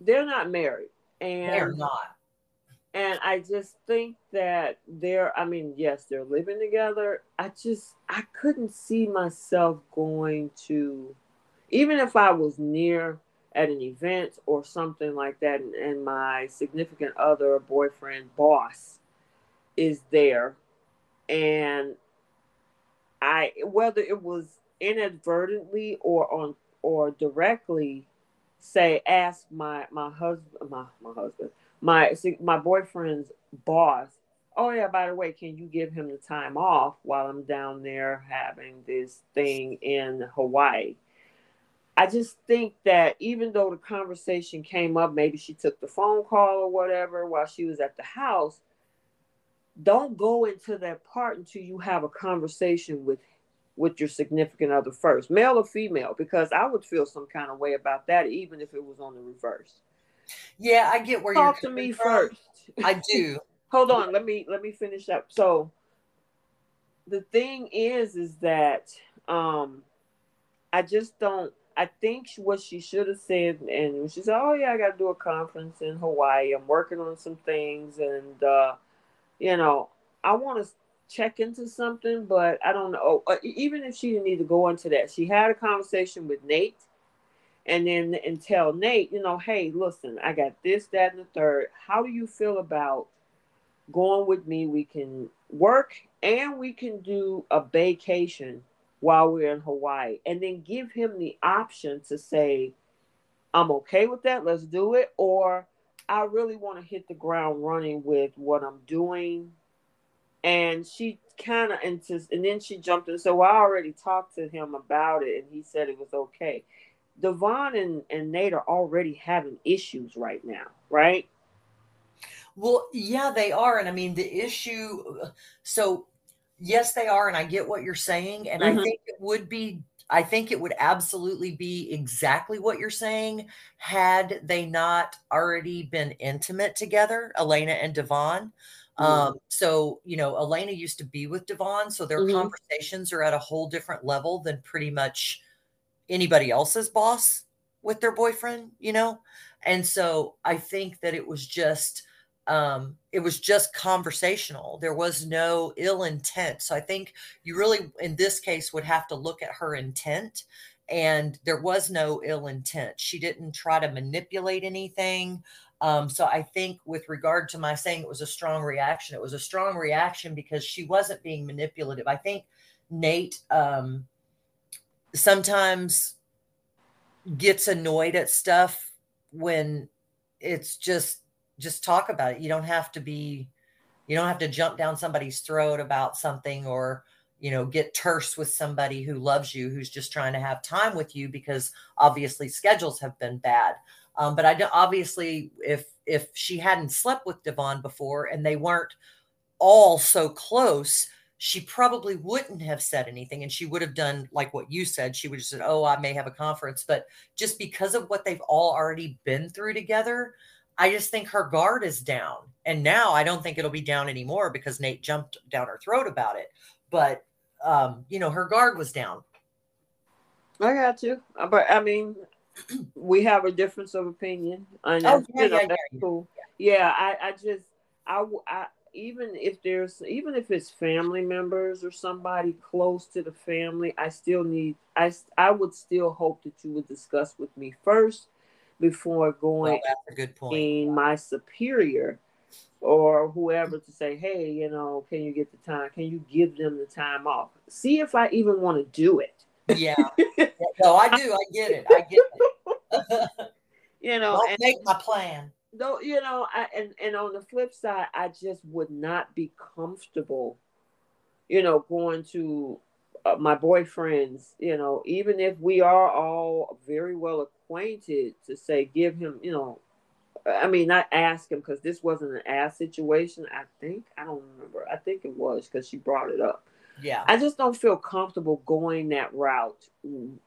Speaker 1: they're not married and
Speaker 2: they're not
Speaker 1: and I just think that they're, I mean, yes, they're living together. I just, I couldn't see myself going to, even if I was near at an event or something like that, and, and my significant other, boyfriend, boss is there. And I, whether it was inadvertently or on, or directly, say, ask my, my husband, my, my husband, my my boyfriend's boss oh yeah by the way can you give him the time off while i'm down there having this thing in hawaii? I just think that even though the conversation came up maybe she took the phone call or whatever while she was at the house don't go into that part until you have a conversation with with your significant other first male or female because i would feel some kind of way about that even if it was on the reverse
Speaker 2: yeah, I get where
Speaker 1: Talk
Speaker 2: you're
Speaker 1: to me from. first.
Speaker 2: I do.
Speaker 1: Hold on, let me let me finish up. So the thing is is that um I just don't I think what she should have said and she said, Oh yeah, I gotta do a conference in Hawaii. I'm working on some things and uh you know, I wanna check into something, but I don't know. Uh, even if she didn't need to go into that, she had a conversation with Nate and then and tell Nate, you know, hey, listen, I got this, that, and the third. How do you feel about going with me? We can work and we can do a vacation while we're in Hawaii, and then give him the option to say, I'm okay with that, let's do it, or I really want to hit the ground running with what I'm doing. And she kind of and, and then she jumped in. So I already talked to him about it, and he said it was okay. Devon and, and Nate are already having issues right now, right?
Speaker 2: Well, yeah, they are. And I mean, the issue, so yes, they are. And I get what you're saying. And mm-hmm. I think it would be, I think it would absolutely be exactly what you're saying had they not already been intimate together, Elena and Devon. Mm-hmm. Um, so, you know, Elena used to be with Devon. So their mm-hmm. conversations are at a whole different level than pretty much anybody else's boss with their boyfriend, you know? And so I think that it was just um it was just conversational. There was no ill intent. So I think you really in this case would have to look at her intent and there was no ill intent. She didn't try to manipulate anything. Um, so I think with regard to my saying it was a strong reaction, it was a strong reaction because she wasn't being manipulative. I think Nate um, sometimes gets annoyed at stuff when it's just just talk about it. You don't have to be you don't have to jump down somebody's throat about something or you know get terse with somebody who loves you who's just trying to have time with you because obviously schedules have been bad um, but i obviously if if she hadn't slept with devon before and they weren't all so close she probably wouldn't have said anything and she would have done like what you said. She would have said oh i may have a conference but just because of what they've all already been through together i just think her guard is down. And now i don't think it'll be down anymore because nate jumped down her throat about it but um you know her guard was down.
Speaker 1: I got you. Uh, but i mean we have a difference of opinion and oh, yeah, you know, yeah, yeah, cool. yeah i i just I, I even if there's even if it's family members or somebody close to the family i still need i i would still hope that you would discuss with me first before going well,
Speaker 2: that's a good point.
Speaker 1: my superior or whoever to say hey you know can you get the time can you give them the time off? See if i even want to do it.
Speaker 2: Yeah. No i do i get it i get it.
Speaker 1: You know
Speaker 2: I'll make my plan
Speaker 1: though you know I, and and on the flip side i just would not be comfortable you know going to uh, my boyfriends you know even if we are all very well acquainted to say give him you know i mean not ask him because this wasn't an ass situation. I think i don't remember. I think it was because she brought it up
Speaker 2: yeah.
Speaker 1: I just don't feel comfortable going that route.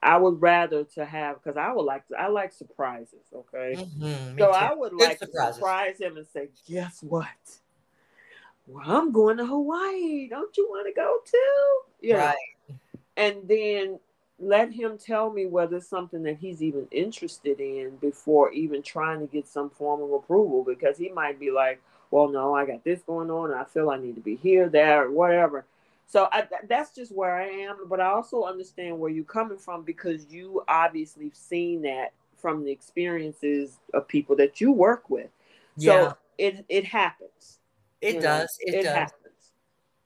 Speaker 1: I would rather to have because I would like to I like surprises, okay? Mm-hmm, so too. I would Good like surprises. to surprise him and say, guess what? Well, I'm going to Hawaii. Don't you want to go too? Yeah. Right. And then let him tell me whether it's something that he's even interested in before even trying to get some form of approval because he might be like, well, no, I got this going on. I feel I need to be here, there, whatever. So I, that's just where I am. But I also understand where you're coming from because you obviously seen that from the experiences of people that you work with. So yeah. it it happens.
Speaker 2: It does. It, it, does. happens.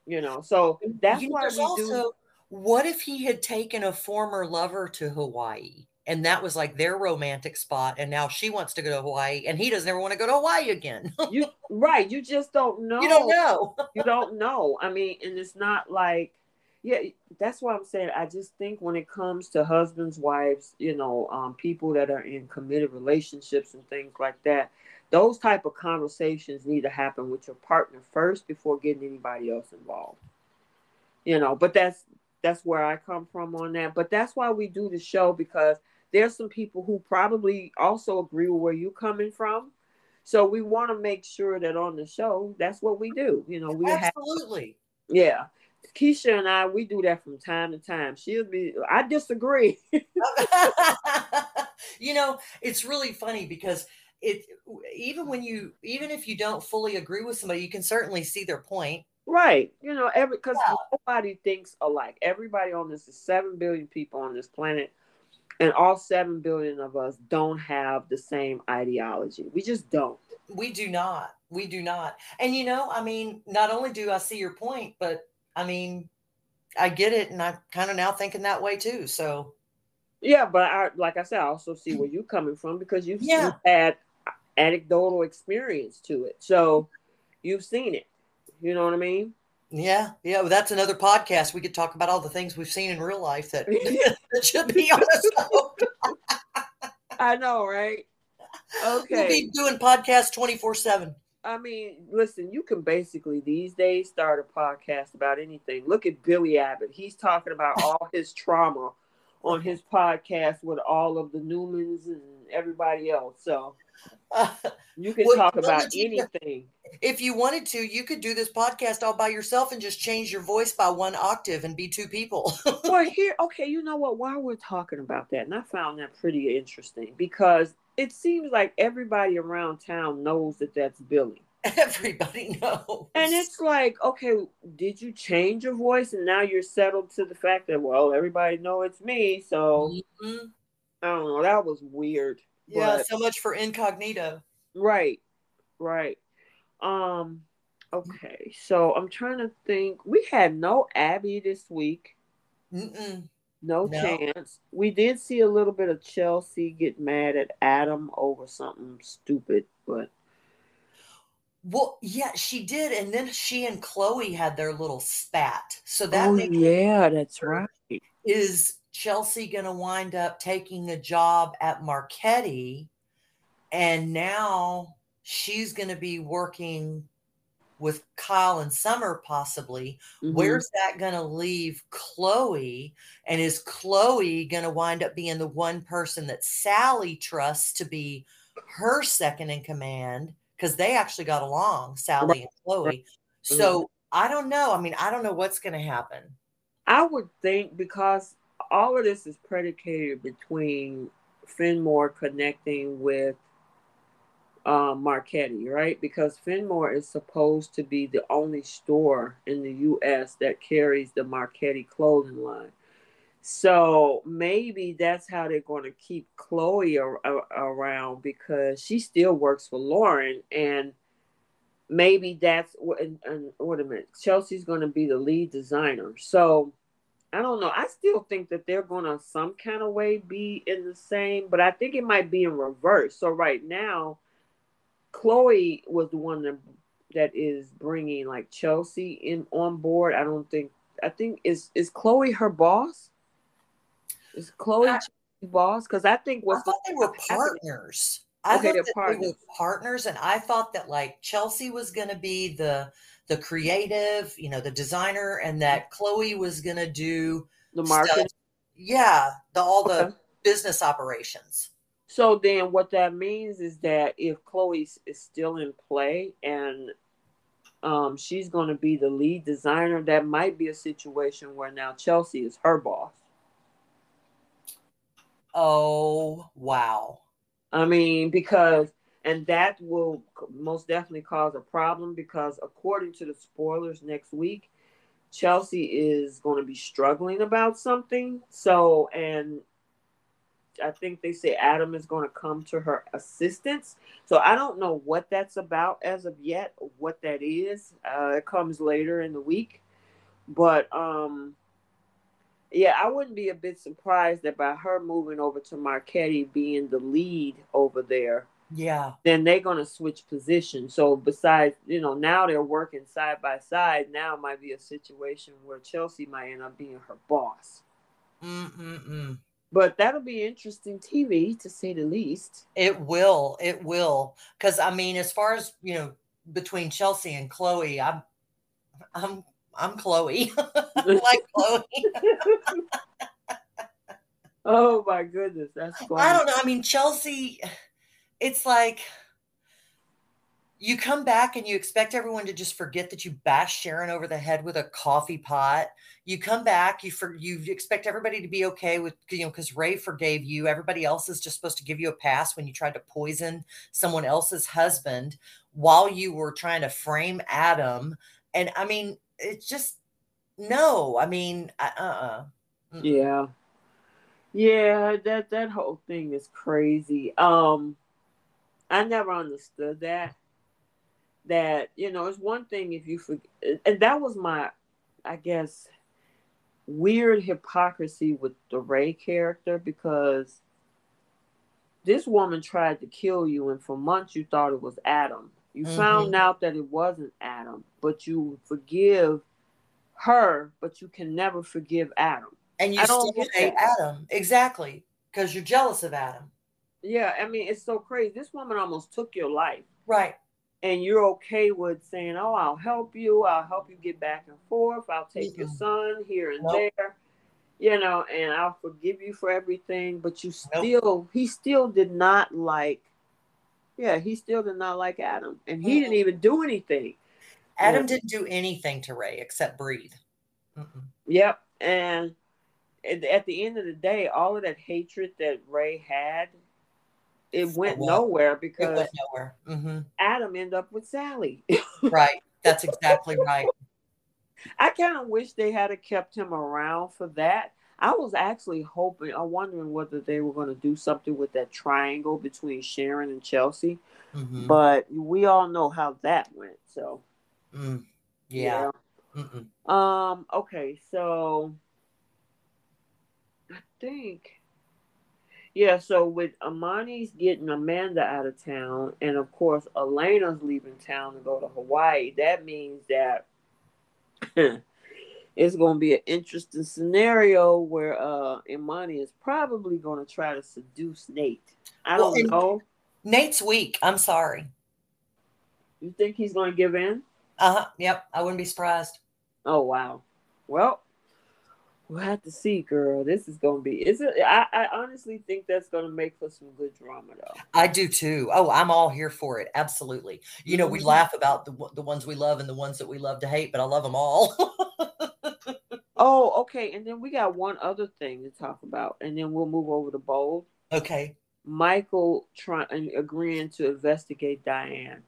Speaker 1: You know, so that's
Speaker 2: you
Speaker 1: why we also, do.
Speaker 2: What if he had taken a former lover to Hawaii? And that was like their romantic spot and now she wants to go to hawaii and he doesn't ever want to go to hawaii again.
Speaker 1: You right you just don't know
Speaker 2: you don't know.
Speaker 1: you don't know. I mean and it's not like yeah that's why i'm saying. I just think when it comes to husbands wives you know um, people that are in committed relationships and things like that those type of conversations need to happen with your partner first before getting anybody else involved. You know but that's that's where i come from on that. But that's why we do the show because there's some people who probably also agree with where you're coming from. So we want to make sure that on the show, that's what we do. You know, we
Speaker 2: absolutely,
Speaker 1: have, yeah. Keisha and I, we do that from time to time. She'll be, I disagree.
Speaker 2: you know, it's really funny because it, even when you, even if you don't fully agree with somebody, you can certainly see their point.
Speaker 1: Right. You know, every, because yeah. nobody thinks alike. Everybody on this is 7 billion people on this planet and all 7 billion of us don't have the same ideology we just don't
Speaker 2: we do not we do not and you know i mean not only do i see your point but i mean i get it and i'm kind of now thinking that way too so
Speaker 1: yeah but i like i said i also see where you're coming from because you've, yeah. you've had anecdotal experience to it. So you've seen it. You know what I mean?
Speaker 2: Yeah, yeah. Well, that's another podcast. We could talk about all the things we've seen in real life that, that should be on the
Speaker 1: I know, right? Okay.
Speaker 2: We'll be doing podcasts 24 7.
Speaker 1: I mean, listen, you can basically these days start a podcast about anything. Look at Billy Abbott. He's talking about all his trauma on his podcast with all of the Newmans and everybody else. So you can talk about anything.
Speaker 2: If you wanted to, you could do this podcast all by yourself and just change your voice by one octave and be two people.
Speaker 1: well, here, okay, you know what? While we're talking about that, and I found that pretty interesting because it seems like everybody around town knows that that's Billy.
Speaker 2: Everybody knows.
Speaker 1: And it's like, okay, did you change your voice and now you're settled to the fact that well, everybody know it's me, so mm-hmm. I don't know, that was weird.
Speaker 2: Yeah, but, so much for incognito.
Speaker 1: Right. Right. Um okay, so I'm trying to think. We had no Abby this week. Mm-mm. No, no, chance. We did see a little bit of Chelsea get mad at Adam over something stupid, but
Speaker 2: well, yeah, she did, and then she and Chloe had their little spat. So that
Speaker 1: oh yeah, that's right.
Speaker 2: Is Chelsea going to wind up taking a job at Marchetti, and now she's going to be working with Kyle and Summer possibly. Mm-hmm. Where's that going to leave Chloe? And is Chloe going to wind up being the one person that Sally trusts to be her second in command? Because they actually got along, Sally and Chloe. So I don't know. I mean, I don't know what's going to happen.
Speaker 1: I would think because all of this is predicated between Fenmore connecting with um, Marchetti, right? Because Fenmore is supposed to be the only store in the U.S. that carries the Marchetti clothing line. So maybe that's how they're going to keep Chloe ar- ar- around because she still works for Lauren, and maybe that's what. And wait a minute, Chelsea's going to be the lead designer. So I don't know. I still think that they're going to some kind of way be in the same, but I think it might be in reverse. So right now Chloe was the one that that is bringing like Chelsea in on board. I don't think. I think is is Chloe her boss? Is Chloe I, boss? Because I think
Speaker 2: what I thought they were partners. I okay, thought that partners. they were partners, and I thought that like Chelsea was going to be the the creative, you know, the designer, and that Chloe was going to do
Speaker 1: the marketing.
Speaker 2: Yeah, the all the okay. business operations.
Speaker 1: So then what that means is that if Chloe is still in play and um, she's going to be the lead designer, that might be a situation where now Chelsea is her boss.
Speaker 2: Oh, wow.
Speaker 1: I mean, because, and that will most definitely cause a problem because according to the spoilers next week, Chelsea is going to be struggling about something. So, and I think they say Adam is going to come to her assistance. So I don't know what that's about as of yet, what that is. Uh, it comes later in the week, but um, yeah, I wouldn't be a bit surprised that by her moving over to Marchetti being the lead over there.
Speaker 2: Yeah.
Speaker 1: Then they're going to switch positions. So besides, you know, now they're working side by side. Now it might be a situation where Chelsea might end up being her boss.
Speaker 2: Mm-mm-mm.
Speaker 1: But that'll be interesting TV to say the least.
Speaker 2: It will. It will. Because I mean, as far as you know, between Chelsea and Chloe, I'm, I'm, I'm Chloe. like Chloe.
Speaker 1: oh my goodness, that's funny.
Speaker 2: I don't know. I mean, Chelsea. It's like you come back and you expect everyone to just forget that you bashed Sharon over the head with a coffee pot. You come back, you for you expect everybody to be okay with you know because Rey forgave you. Everybody else is just supposed to give you a pass when you tried to poison someone else's husband while you were trying to frame Adam. And I mean, it's just no. I mean, uh, uh-uh.
Speaker 1: yeah, yeah. That that whole thing is crazy. Um, I never understood that that you know it's one thing if you forget and that was my i guess weird hypocrisy with the Rey character because this woman tried to kill you, and for months you thought it was Adam. You
Speaker 2: Mhm.
Speaker 1: found out that it wasn't Adam, but you forgive her, but you can never forgive Adam.
Speaker 2: And you
Speaker 1: I don't
Speaker 2: still hate. Adam. Exactly. Because you're jealous of Adam.
Speaker 1: Yeah, I mean, it's so crazy. This woman almost took your life,
Speaker 2: Right.
Speaker 1: and you're okay with saying, "Oh, I'll help you. I'll help you get back and forth. I'll take your
Speaker 2: Mm-mm.
Speaker 1: son here and
Speaker 2: Nope.
Speaker 1: there." You know, and I'll forgive you for everything, but you
Speaker 2: Nope.
Speaker 1: still, he still did not like, yeah, he still did not like Adam, and he didn't even do anything.
Speaker 2: Adam
Speaker 1: Yeah.
Speaker 2: didn't do anything to Rey except breathe. Mm-mm.
Speaker 1: Yep. And at the end of the day, all of that hatred that Rey had, it went nowhere because
Speaker 2: went nowhere. hmm
Speaker 1: Adam ended up with Sally.
Speaker 2: Right. That's exactly right.
Speaker 1: I kind of wish they had kept him around for that. I was actually hoping, I'm wondering whether they were going to do something with that triangle between Sharon and Chelsea,
Speaker 2: Mhm.
Speaker 1: but we all know how that went. So,
Speaker 2: Mm. Yeah.
Speaker 1: Yeah. Um. Okay. So, I think, yeah. So with Amani's getting Amanda out of town, and of course Elena's leaving town to go to Hawaii, that means that it's going to be an interesting scenario where uh Imani is probably going to try to seduce Nate. I don't know.
Speaker 2: Nate's weak. I'm sorry.
Speaker 1: You think he's going to give in?
Speaker 2: Uh huh. Yep. I wouldn't be surprised.
Speaker 1: Oh wow. Well, we'll have to see, girl. This is going to be. Is it? I, I honestly think that's going to make for some good drama, though.
Speaker 2: I do too. Oh, I'm all here for it. Absolutely. You know, we
Speaker 1: Mhm.
Speaker 2: laugh about the the ones we love and the ones that we love to hate, but I love them all.
Speaker 1: Oh, okay. And then we got one other thing to talk about, and then we'll move over to bold.
Speaker 2: okay.
Speaker 1: Michael trying agreeing to investigate Diane.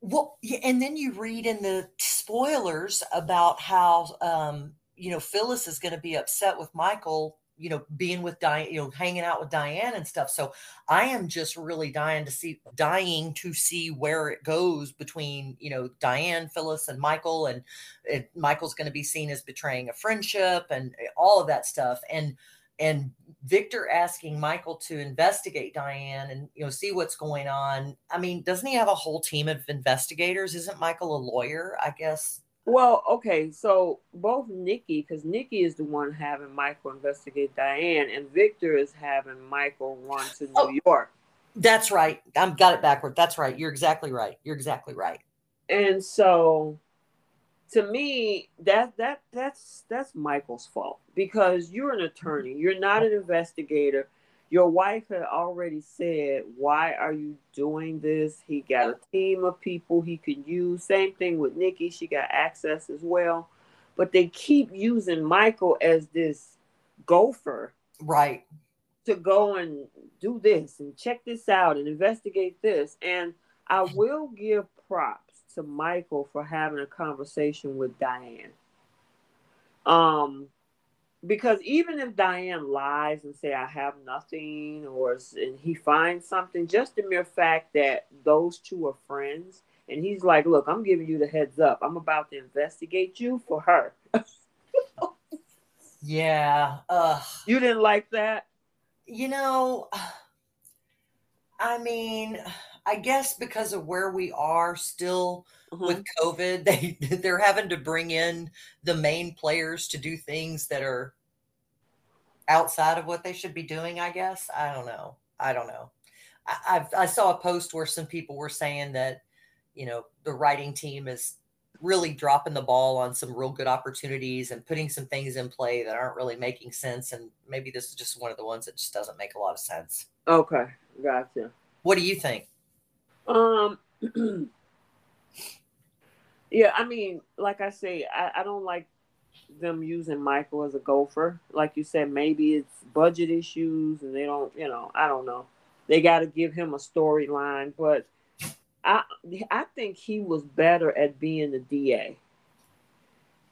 Speaker 2: Well, yeah, and then you read in the spoilers about how um, you know Phyllis is going to be upset with Michael, you know, being with Diane, you know, hanging out with Diane and stuff. So I am just really dying to see, dying to see where it goes between you know Diane, Phyllis, and Michael, and it, Michael's going to be seen as betraying a friendship and eh, all of that stuff, and and Victor asking Michael to investigate Diane and you know see what's going on. I mean, doesn't he have a whole team of investigators? Isn't Michael a lawyer? I guess.
Speaker 1: Well, okay, so both Nikki, because Nikki is the one having Michael investigate Diane, and Victor is having Michael run to New
Speaker 2: Oh.
Speaker 1: York.
Speaker 2: That's right. I've got it backward. That's right. You're exactly right. You're exactly right.
Speaker 1: And so to me, that that that's that's Michael's fault because you're an attorney, you're not an investigator. Your wife had already said, Why are you doing this? He got a team of people he could use. Same thing with Nikki, she got access as well. But they keep using Michael as this gopher
Speaker 2: Right.
Speaker 1: to go and do this and check this out and investigate this. And I will give props to Michael for having a conversation with Diane. Um, because even if Diane lies and say I have nothing, or and he finds something, just the mere fact that those two are friends, and he's like, "Look, I'm giving you the heads up. I'm about to investigate you for her."
Speaker 2: Yeah. Uh,
Speaker 1: You didn't like that?
Speaker 2: you know, I mean, I guess because of where we are still
Speaker 1: Mhm.
Speaker 2: with COVID, they they're having to bring in the main players to do things that are outside of what they should be doing. I guess I don't know. I don't know. I, I've, I saw a post where some people were saying that you know the writing team is really dropping the ball on some real good opportunities and putting some things in play that aren't really making sense. And maybe this is just one of the ones that just doesn't make a lot of sense.
Speaker 1: Okay, gotcha.
Speaker 2: What do you think?
Speaker 1: Um, yeah, I mean, like I say, I, I don't like them using Michael as a gopher. Like you said, maybe it's budget issues and they don't, you know, I don't know. They got to give him a storyline, but I I think he was better at being the DA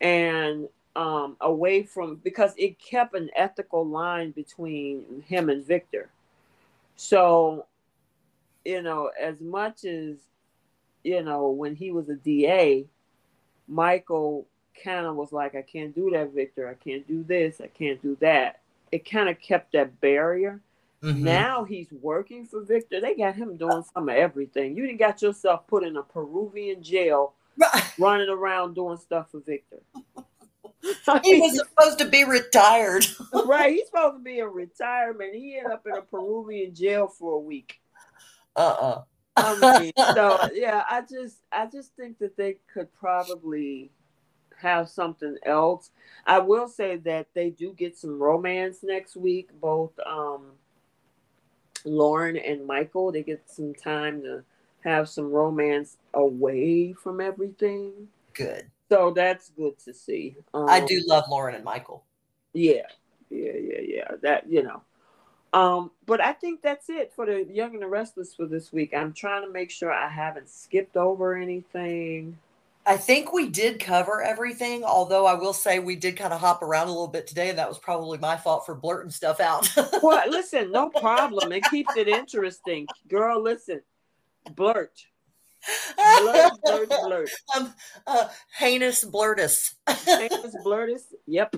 Speaker 1: and um away from because it kept an ethical line between him and Victor. So, you know, as much as you know, when he was a DA, Michael kind of was like, I can't do that, Victor. I can't do this. I can't do that. It kind of kept that barrier. Mm-hmm. Now he's working for Victor. They got him doing some of everything. You didn't got yourself put in a Peruvian jail, running around doing stuff for Victor.
Speaker 2: he was supposed to be retired.
Speaker 1: right. He's supposed to be in retirement. He ended up in a Peruvian jail for a week.
Speaker 2: Uh-uh.
Speaker 1: I mean, so yeah, I just I just think that they could probably have something else. I will say that they do get some romance next week. Both um, Lauren and Michael, they get some time to have some romance away from everything.
Speaker 2: Good.
Speaker 1: So that's good to see.
Speaker 2: Um, I do love Lauren and Michael.
Speaker 1: Yeah, yeah, yeah, yeah. That you know. Um, but I think that's it for the Young and the Restless for this week. I'm trying to make sure I haven't skipped over anything.
Speaker 2: I think we did cover everything, although I will say we did kind of hop around a little bit today, and that was probably my fault for blurting stuff out.
Speaker 1: well, listen, no problem. It keeps it interesting. Girl, listen, blurt.
Speaker 2: Blurt, blurt, blurt. Um, uh, heinous blurtus.
Speaker 1: heinous blurtus. Yep.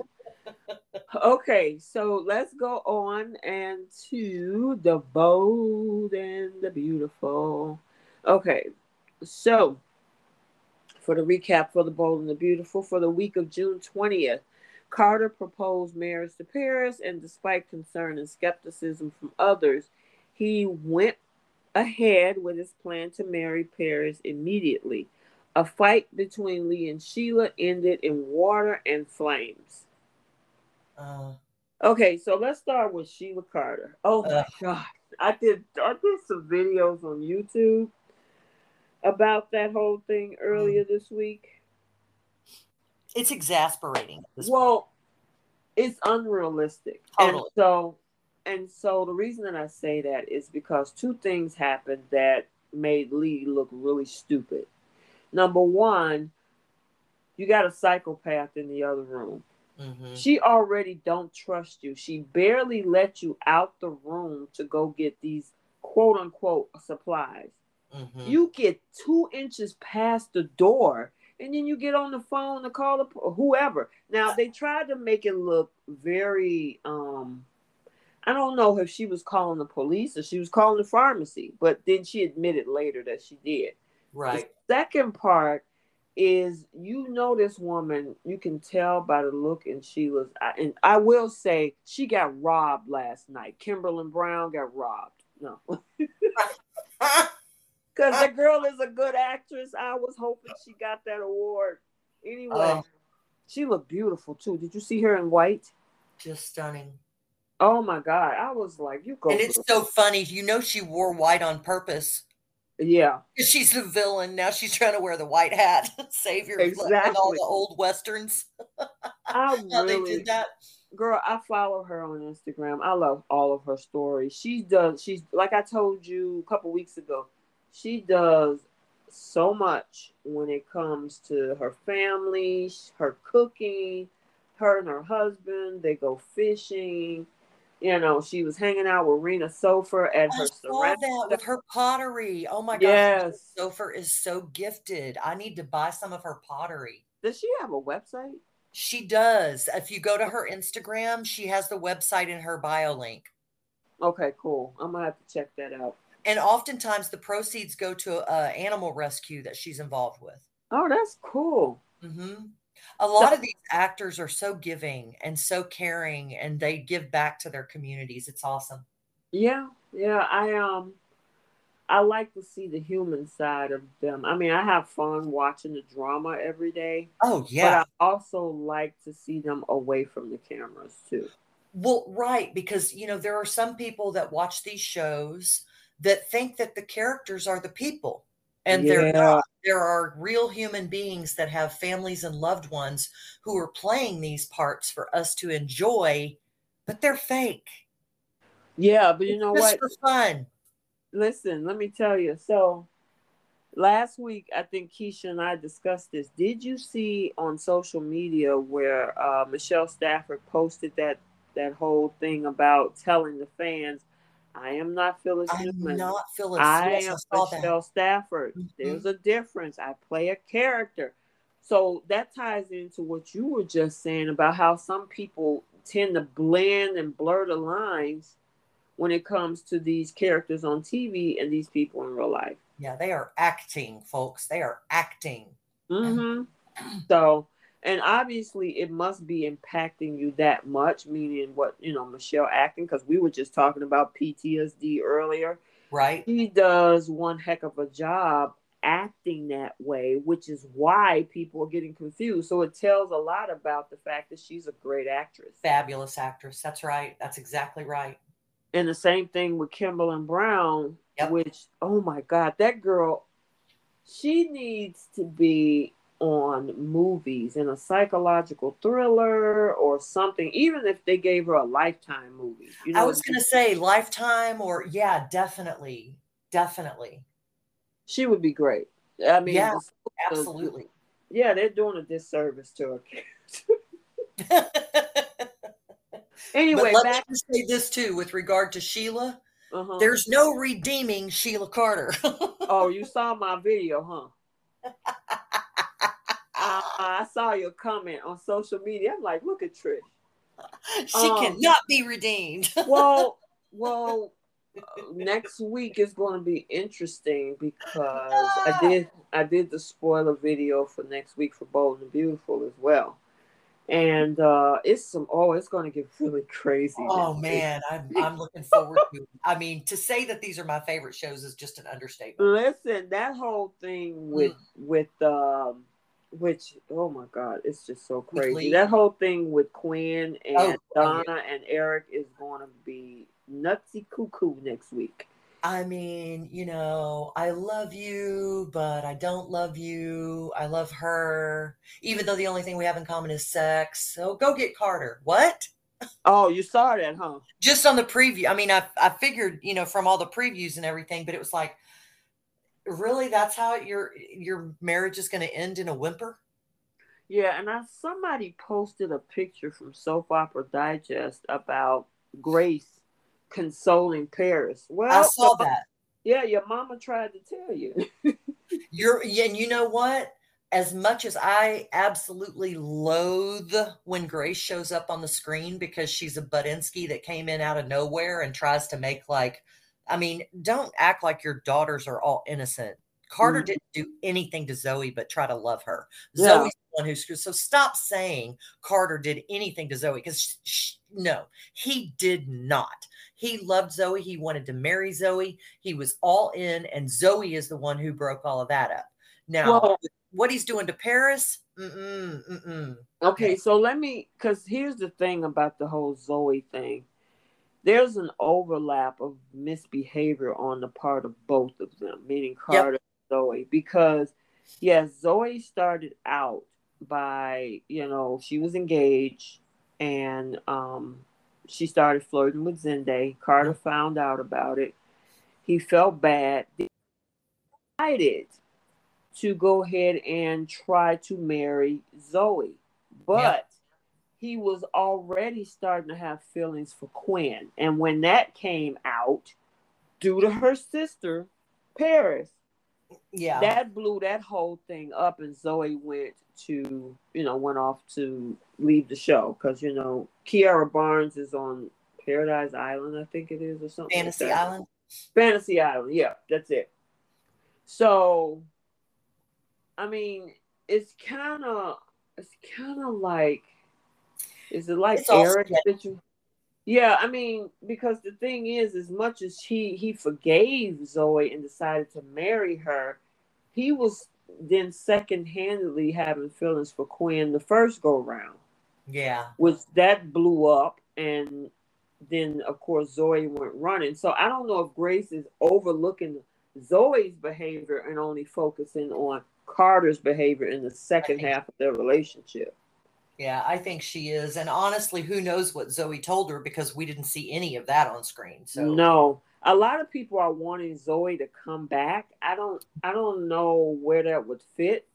Speaker 1: Okay, so let's go on and to the bold and the beautiful. Okay, so for the recap for the bold and the beautiful for the week of June 20th, Carter proposed marriage to Paris, and despite concern and skepticism from others, he went ahead with his plan to marry Paris immediately. A fight between Li and Sheila ended in water and flames. Uh, okay, so let's start with Sheila Carter. Oh my uh, god. I did I did some videos on YouTube about that whole thing earlier this week.
Speaker 2: It's exasperating.
Speaker 1: Well, point. it's unrealistic. Totally. And so and so the reason that I say that is because two things happened that made Li look really stupid. Number one, you got a psychopath in the other room. Mm-hmm. She already don't trust you. She barely let you out the room to go get these quote unquote supplies. Mm-hmm. You get two inches past the door and then you get on the phone to call the, whoever. Now they tried to make it look very um I don't know if she was calling the police or she was calling the pharmacy, but then she admitted later that she did.
Speaker 2: Right.
Speaker 1: The second part is you know this woman, you can tell by the look and she was and I will say she got robbed last night. Kimberlin Brown got robbed. No. Because the girl is a good actress. I was hoping she got that award. Anyway, oh. she looked beautiful too. Did you see her in white?
Speaker 2: Just stunning.
Speaker 1: Oh my god! I was like, you go.
Speaker 2: And it's so funny. You know, she wore white on purpose.
Speaker 1: Yeah,
Speaker 2: she's the villain now. She's trying to wear the white hat, savior, exactly. all the old westerns.
Speaker 1: I really did that. Girl, I follow her on Instagram. I love all of her stories. She does. She's like I told you a couple weeks ago she does so much when it comes to her family, her cooking, her and her husband, they go fishing. You know, she was hanging out with Rena Sofer at I her
Speaker 2: saw that with her pottery. Oh my yes. gosh, Sofer is so gifted. I need to buy some of her pottery.
Speaker 1: Does she have a website?
Speaker 2: She does. If you go to her Instagram, she has the website in her bio link.
Speaker 1: Okay, cool. I'm gonna have to check that out
Speaker 2: and oftentimes the proceeds go to a animal rescue that she's involved with.
Speaker 1: Oh, that's cool.
Speaker 2: Mm-hmm. A lot so, of these actors are so giving and so caring, and they give back to their communities. It's awesome.
Speaker 1: Yeah, yeah. I um, I like to see the human side of them. I mean, I have fun watching the drama every day.
Speaker 2: Oh yeah.
Speaker 1: But I also like to see them away from the cameras too.
Speaker 2: Well, right, because you know there are some people that watch these shows that think that the characters are the people and yeah. they're not. There are real human beings that have families and loved ones who are playing these parts for us to enjoy, but they're fake.
Speaker 1: Yeah, but you know
Speaker 2: Just
Speaker 1: what?
Speaker 2: For fun.
Speaker 1: Listen, let me tell you. So last week, I think Keisha and I discussed this. Did you see on social media where uh, Michelle Stafford posted that that whole thing about telling the fans I am not Phyllis
Speaker 2: I'm
Speaker 1: Newman.
Speaker 2: not Phyllis.
Speaker 1: I yes, am Michelle that. Stafford. Mm-hmm. There's a difference. I play a character. So that ties into what you were just saying about how some people tend to blend and blur the lines when it comes to these characters on TV and these people in real life.
Speaker 2: Yeah, they are acting, folks. They are acting.
Speaker 1: Mm-hmm. So, and obviously, it must be impacting you that much. Meaning, what you know, Michelle acting because we were just talking about PTSD earlier.
Speaker 2: Right.
Speaker 1: He does one heck of a job acting that way, which is why people are getting confused. So it tells a lot about the fact that she's a great actress.
Speaker 2: Fabulous actress. That's right. That's exactly right.
Speaker 1: And the same thing with Kimberlin Brown,
Speaker 2: Yep.
Speaker 1: which, oh my God, that girl, she needs to be on movies in a psychological thriller or something, even if they gave her a lifetime movie. You know,
Speaker 2: I was going to say Lifetime or, yeah, definitely. Definitely.
Speaker 1: she would be great. I mean,
Speaker 2: Yeah, Absolutely.
Speaker 1: yeah, they're doing a disservice to her. anyway,
Speaker 2: but let
Speaker 1: back.
Speaker 2: me say this too with regard to Sheila.
Speaker 1: Uh-huh.
Speaker 2: There's no redeeming Sheila Carter.
Speaker 1: Oh, you saw my video, huh? Uh, I saw your comment on social media. I'm like, look at Trish.
Speaker 2: she
Speaker 1: Um,
Speaker 2: cannot be redeemed.
Speaker 1: Well, well, next week is going to be interesting because I did I did the spoiler video for next week for Bold and Beautiful as well, and uh it's some oh it's going to get really crazy.
Speaker 2: Oh man, I'm I'm looking forward to it. I mean, to say that these are my favorite shows is just an understatement.
Speaker 1: Listen, that whole thing with with um which oh my god, it's just so crazy. That whole thing with Quinn oh, and
Speaker 2: Oh, oh,
Speaker 1: Donna and Eric is going to be nutsy cuckoo next week.
Speaker 2: I mean, you know, I love you, but I don't love you. I love her, even though the only thing we have in common is sex. So go get Carter. What?
Speaker 1: Oh, you saw that, huh?
Speaker 2: Just on the preview. I mean, I I figured, you know, from all the previews and everything, but it was like, really, that's how your your marriage is going to end in a whimper?
Speaker 1: Yeah, and I somebody posted a picture from Soap Opera Digest about Grace consoling Paris. Well,
Speaker 2: I saw that.
Speaker 1: Yeah, your mama tried to tell you.
Speaker 2: You're yeah, and you know what? As much as I absolutely loathe when Grace shows up on the screen because she's a Budinsky that came in out of nowhere and tries to make like, I mean, don't act like your daughters are all innocent. Carter
Speaker 1: Mhm.
Speaker 2: didn't do anything to Zoe but try to love her.
Speaker 1: Yeah.
Speaker 2: Zoe's the one who screwed. So stop saying Carter did anything to Zoe because no, he did not. He loved Zoe. He wanted to marry Zoe. He was all in, and Zoe is the one who broke all of that up. Now,
Speaker 1: Well-
Speaker 2: what he's doing to Paris, mm-mm, mm-mm.
Speaker 1: Okay, so let me, because here's the thing about the whole Zoe thing. There's an overlap of misbehavior on the part of both of them, meaning Carter and Zoe, because yes, Zoe started out by, you know, she was engaged and um, she started flirting with Zende. Carter found out about it. He felt bad, decided to go ahead and try to marry Zoe. But he was already starting to have feelings for Quinn. And when that came out, due to her sister, Paris,
Speaker 2: Yeah.
Speaker 1: that blew that whole thing up. And Zoe went to, you know, went off to leave the show because, you know, Kiara Barnes is on Paradise Island, I think it is, or something. like
Speaker 2: Fantasy
Speaker 1: that.
Speaker 2: Island.
Speaker 1: Fantasy Island, yeah, that's it. So, I mean, it's kind of, it's kind of like, is it like
Speaker 2: It's
Speaker 1: Eric that you? Yeah, I mean, because the thing is, as much as he he forgave Zoe and decided to marry her, he was then second handedly having feelings for Quinn the first go round
Speaker 2: Yeah.
Speaker 1: which that blew up and then of course zoe went running so i don't know if grace is overlooking zoe's behavior and only focusing on carter's behavior in the second half of their relationship
Speaker 2: Yeah, I think she is. And honestly, who knows what Zoe told her because we didn't see any of that on screen. So
Speaker 1: no a lot of people are wanting zoe to come back i don't i don't know where that would fit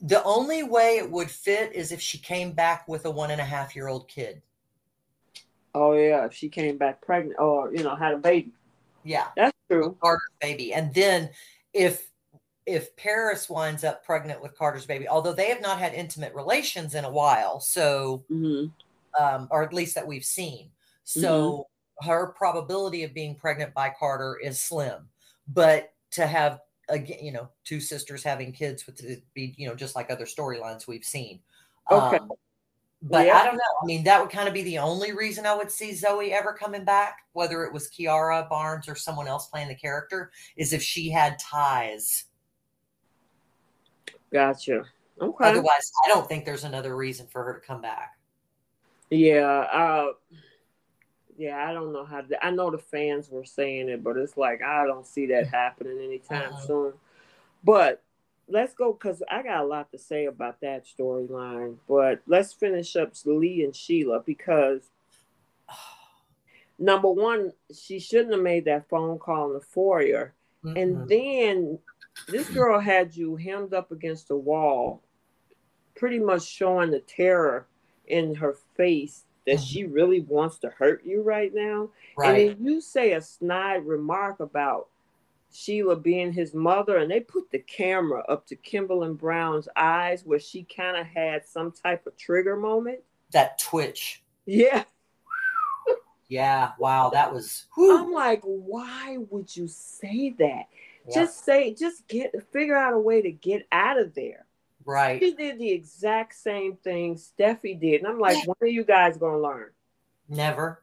Speaker 2: the only way it would fit is if she came back with a one and a half year old kid.
Speaker 1: oh yeah if she came back pregnant or you know had a baby
Speaker 2: Yeah.
Speaker 1: that's true
Speaker 2: Carter's baby. And then if if Paris winds up pregnant with Carter's baby, although they have not had intimate relations in a while, so
Speaker 1: hmm
Speaker 2: um, or at least that we've seen. So her probability of being pregnant by Carter is slim. But to have again, you know, two sisters having kids with it be, you know, just like other storylines we've seen.
Speaker 1: Okay.
Speaker 2: Um, but
Speaker 1: Yeah.
Speaker 2: I don't know. I mean, that would kind of be the only reason I would see Zoe ever coming back, whether it was Kiara Barnes or someone else playing the character, is if she had ties.
Speaker 1: Gotcha. Okay.
Speaker 2: Otherwise, I don't think there's another reason for her to come back.
Speaker 1: Yeah, uh yeah, I don't know how to, I know the fans were saying it, but it's like I don't see that happening anytime
Speaker 2: Uh-uh.
Speaker 1: soon. But let's go because I got a lot to say about that storyline. But let's finish up Li and Sheila because number one, she shouldn't have made that phone call in the foyer.
Speaker 2: Mm-mm.
Speaker 1: And then this girl had you hemmed up against the wall, pretty much showing the terror in her face that
Speaker 2: Mhm.
Speaker 1: she really wants to hurt you right now.
Speaker 2: right.
Speaker 1: And then you say a snide remark about Sheila being his mother, and they put the camera up to Kimberlin Brown's eyes where she kind of had some type of trigger moment.
Speaker 2: that twitch.
Speaker 1: Yeah.
Speaker 2: Yeah. Wow. That was. whew.
Speaker 1: I'm like, why would you say that?
Speaker 2: Yeah,
Speaker 1: Just say, just get, figure out a way to get out of there.
Speaker 2: right.
Speaker 1: She did the exact same thing Steffy did. And I'm like, when are you guys to learn?
Speaker 2: Never.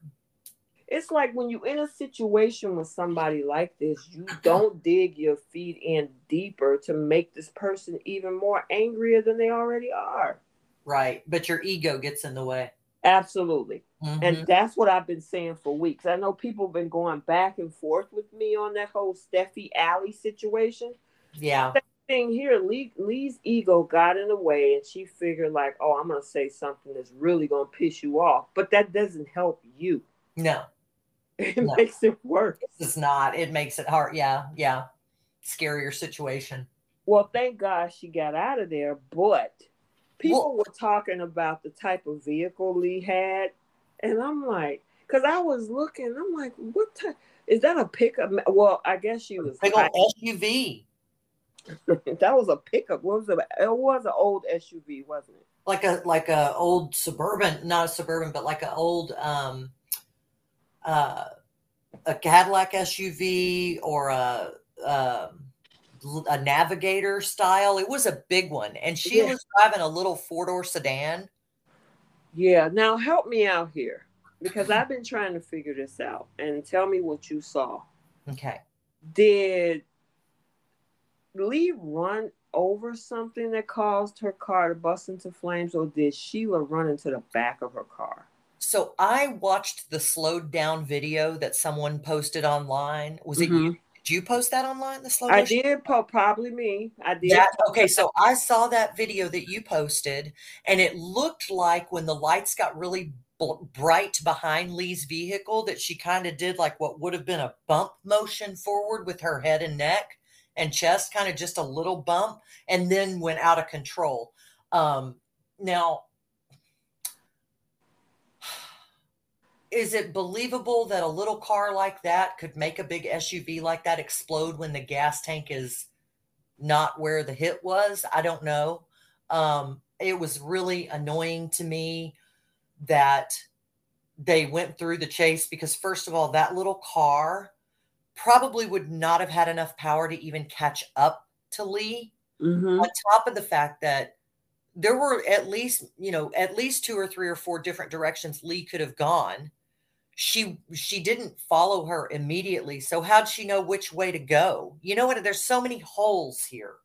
Speaker 1: It's like when you're in a situation with somebody like this, you don't dig your feet in deeper to make this person even more angrier than they already are.
Speaker 2: Right. But your ego gets in the way.
Speaker 1: Absolutely.
Speaker 2: Mhm.
Speaker 1: And that's what I've been saying for weeks. I know people have been going back and forth with me on that whole Steffy Alley situation.
Speaker 2: yeah.
Speaker 1: Thing here, Li, Li's ego got in the way, and she figured like, "Oh, I'm gonna say something that's really gonna piss you off," but that doesn't help you.
Speaker 2: No,
Speaker 1: It
Speaker 2: No.
Speaker 1: makes it worse.
Speaker 2: it's not. It makes it hard. Yeah. Yeah. Scarier situation.
Speaker 1: Well, thank God she got out of there, but people
Speaker 2: Well-
Speaker 1: were talking about the type of vehicle Li had, and I'm like, because I was looking, I'm like, what type? Is that a pickup? Well, I guess she was.
Speaker 2: Big old SUV.
Speaker 1: that was a pickup. What was it? It was an old SUV, wasn't it?
Speaker 2: like a like a old suburban not a suburban but like an old um uh a cadillac suv or a um a navigator style it was a big one and she
Speaker 1: Yeah.
Speaker 2: was driving a little four-door sedan
Speaker 1: Yeah. Now help me out here because I've been trying to figure this out, and tell me what you saw.
Speaker 2: okay
Speaker 1: did Li run over something that caused her car to bust into flames, or did Sheila run into the back of her car?
Speaker 2: so i watched the slowed down video that someone posted online was it you did you post that online the slow.
Speaker 1: I
Speaker 2: motion?
Speaker 1: did, po- probably me. I did.
Speaker 2: That, okay, so I saw that video that you posted, and it looked like when the lights got really bright behind Li's vehicle, that she kind of did like what would have been a bump motion forward with her head and neck and chest, kind of just a little bump, and then went out of control. Um, now, is it believable that a little car like that could make a big SUV like that explode when the gas tank is not where the hit was? I don't know. Um, it was really annoying to me that they went through the chase because, first of all, that little car probably would not have had enough power to even catch up to Li
Speaker 1: Mhm.
Speaker 2: on top of the fact that there were at least you know at least two or three or four different directions li could have gone she she didn't follow her immediately so how'd she know which way to go you know what there's so many holes here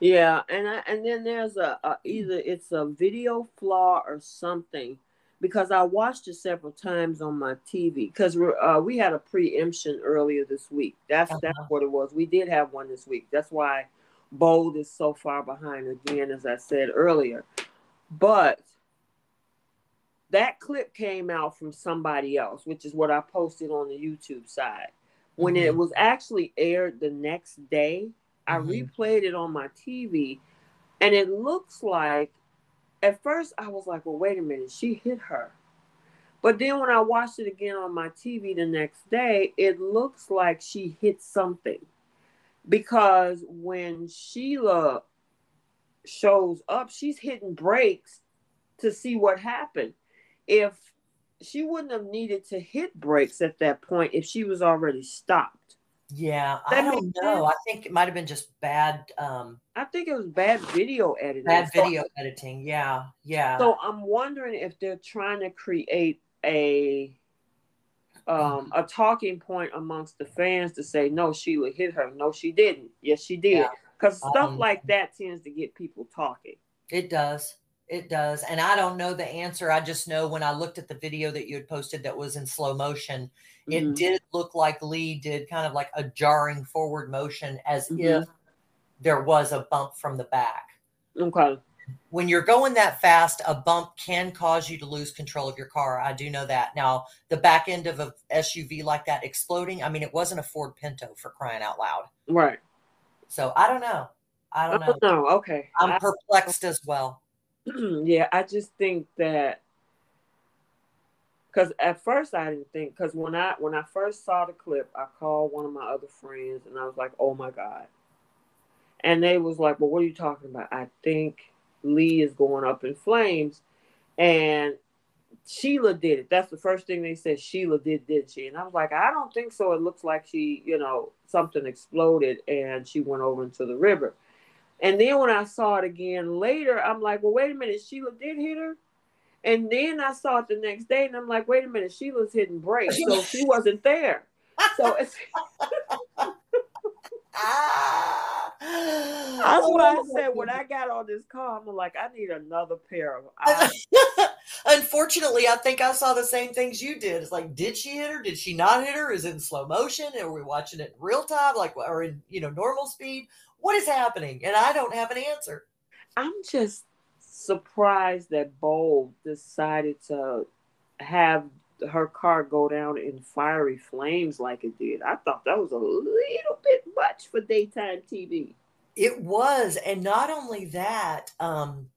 Speaker 1: Yeah, and I, and then there's a, a either it's a video flaw or something because I watched it several times on my TV because uh, we had a preemption earlier this week. That's that's
Speaker 2: Uh-huh.
Speaker 1: what it was. We did have one this week. That's why Bold is so far behind again, as I said earlier. But that clip came out from somebody else, which is what I posted on the YouTube side. When it
Speaker 2: Mhm.
Speaker 1: was actually aired the next day, I
Speaker 2: Mhm.
Speaker 1: replayed it on my TV, and it looks like at first I was like, well, wait a minute, she hit her. But then when I watched it again on my TV the next day, it looks like she hit something. Because when Sheila shows up, she's hitting brakes to see what happened. If she wouldn't have needed to hit brakes at that point if she was already stopped.
Speaker 2: Yeah, I don't know.
Speaker 1: sense.
Speaker 2: I think it might have been just bad um
Speaker 1: I think it was bad video editing.
Speaker 2: bad
Speaker 1: So-
Speaker 2: video editing. Yeah, yeah.
Speaker 1: So I'm wondering if they're trying to create a um a talking point amongst the fans to say no Sheila hit her no she didn't yes she did
Speaker 2: Yeah.
Speaker 1: because stuff
Speaker 2: Um,
Speaker 1: like that tends to get people talking
Speaker 2: It does. It does. And I don't know the answer. I just know when I looked at the video that you had posted that was in slow motion, it
Speaker 1: Mhm.
Speaker 2: did look like Li did kind of like a jarring forward motion as
Speaker 1: Mhm.
Speaker 2: if there was a bump from the back.
Speaker 1: okay
Speaker 2: When you're going that fast, a bump can cause you to lose control of your car. I do know that. Now, the back end of a SUV like that exploding, I mean, it wasn't a Ford Pinto for crying out loud.
Speaker 1: right
Speaker 2: So I don't know. I
Speaker 1: I
Speaker 2: don't know.
Speaker 1: don't know okay
Speaker 2: I'm
Speaker 1: I-
Speaker 2: perplexed as well.
Speaker 1: yeah I just think that because at first I didn't think because when I when I first saw the clip I called one of my other friends and I was like oh my god. And they was like well what are you talking about? I think Li is going up in flames. And Sheila did it. That's the first thing they said. Sheila did did she? And I was like I don't think so. It looks like she you know something exploded and she went over into the river and then when I saw it again later I'm like well wait a minute Sheila did hit her and then I saw it the next day, and I'm like, wait a minute, Sheila's hitting brakes, so she wasn't there. So it's
Speaker 2: Ah.
Speaker 1: that's why I
Speaker 2: Oh,
Speaker 1: said when I got on this call. I'm like, I need another pair of eyes.
Speaker 2: Unfortunately, I think I saw the same things you did. It's like, did she hit her? Did she not hit her? Is it in slow motion? Are we watching it in real time? Like, or in you know normal speed? What is happening? And I don't have an answer.
Speaker 1: I'm just surprised that Bold decided to have her car go down in fiery flames like it did. I thought that was a little bit much for daytime TV.
Speaker 2: It was, and not only that, um,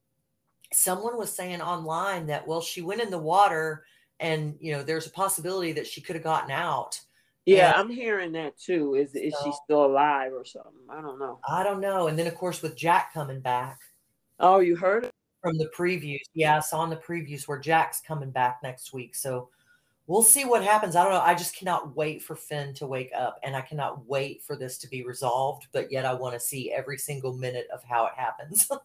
Speaker 2: someone was saying online that well, she went in the water, and you know, there's a possibility that she could have gotten out.
Speaker 1: Yeah,
Speaker 2: And-
Speaker 1: I'm hearing that too. Is is she still alive or something? I don't know.
Speaker 2: I don't know. And then of course with Jack coming back.
Speaker 1: Oh, you heard it?
Speaker 2: from the previews. Yeah, I saw in the previews where Jack's coming back next week. So we'll see what happens. I don't know. I just cannot wait for Finn to wake up and I cannot wait for this to be resolved. But yet I want to see every single minute of how it happens.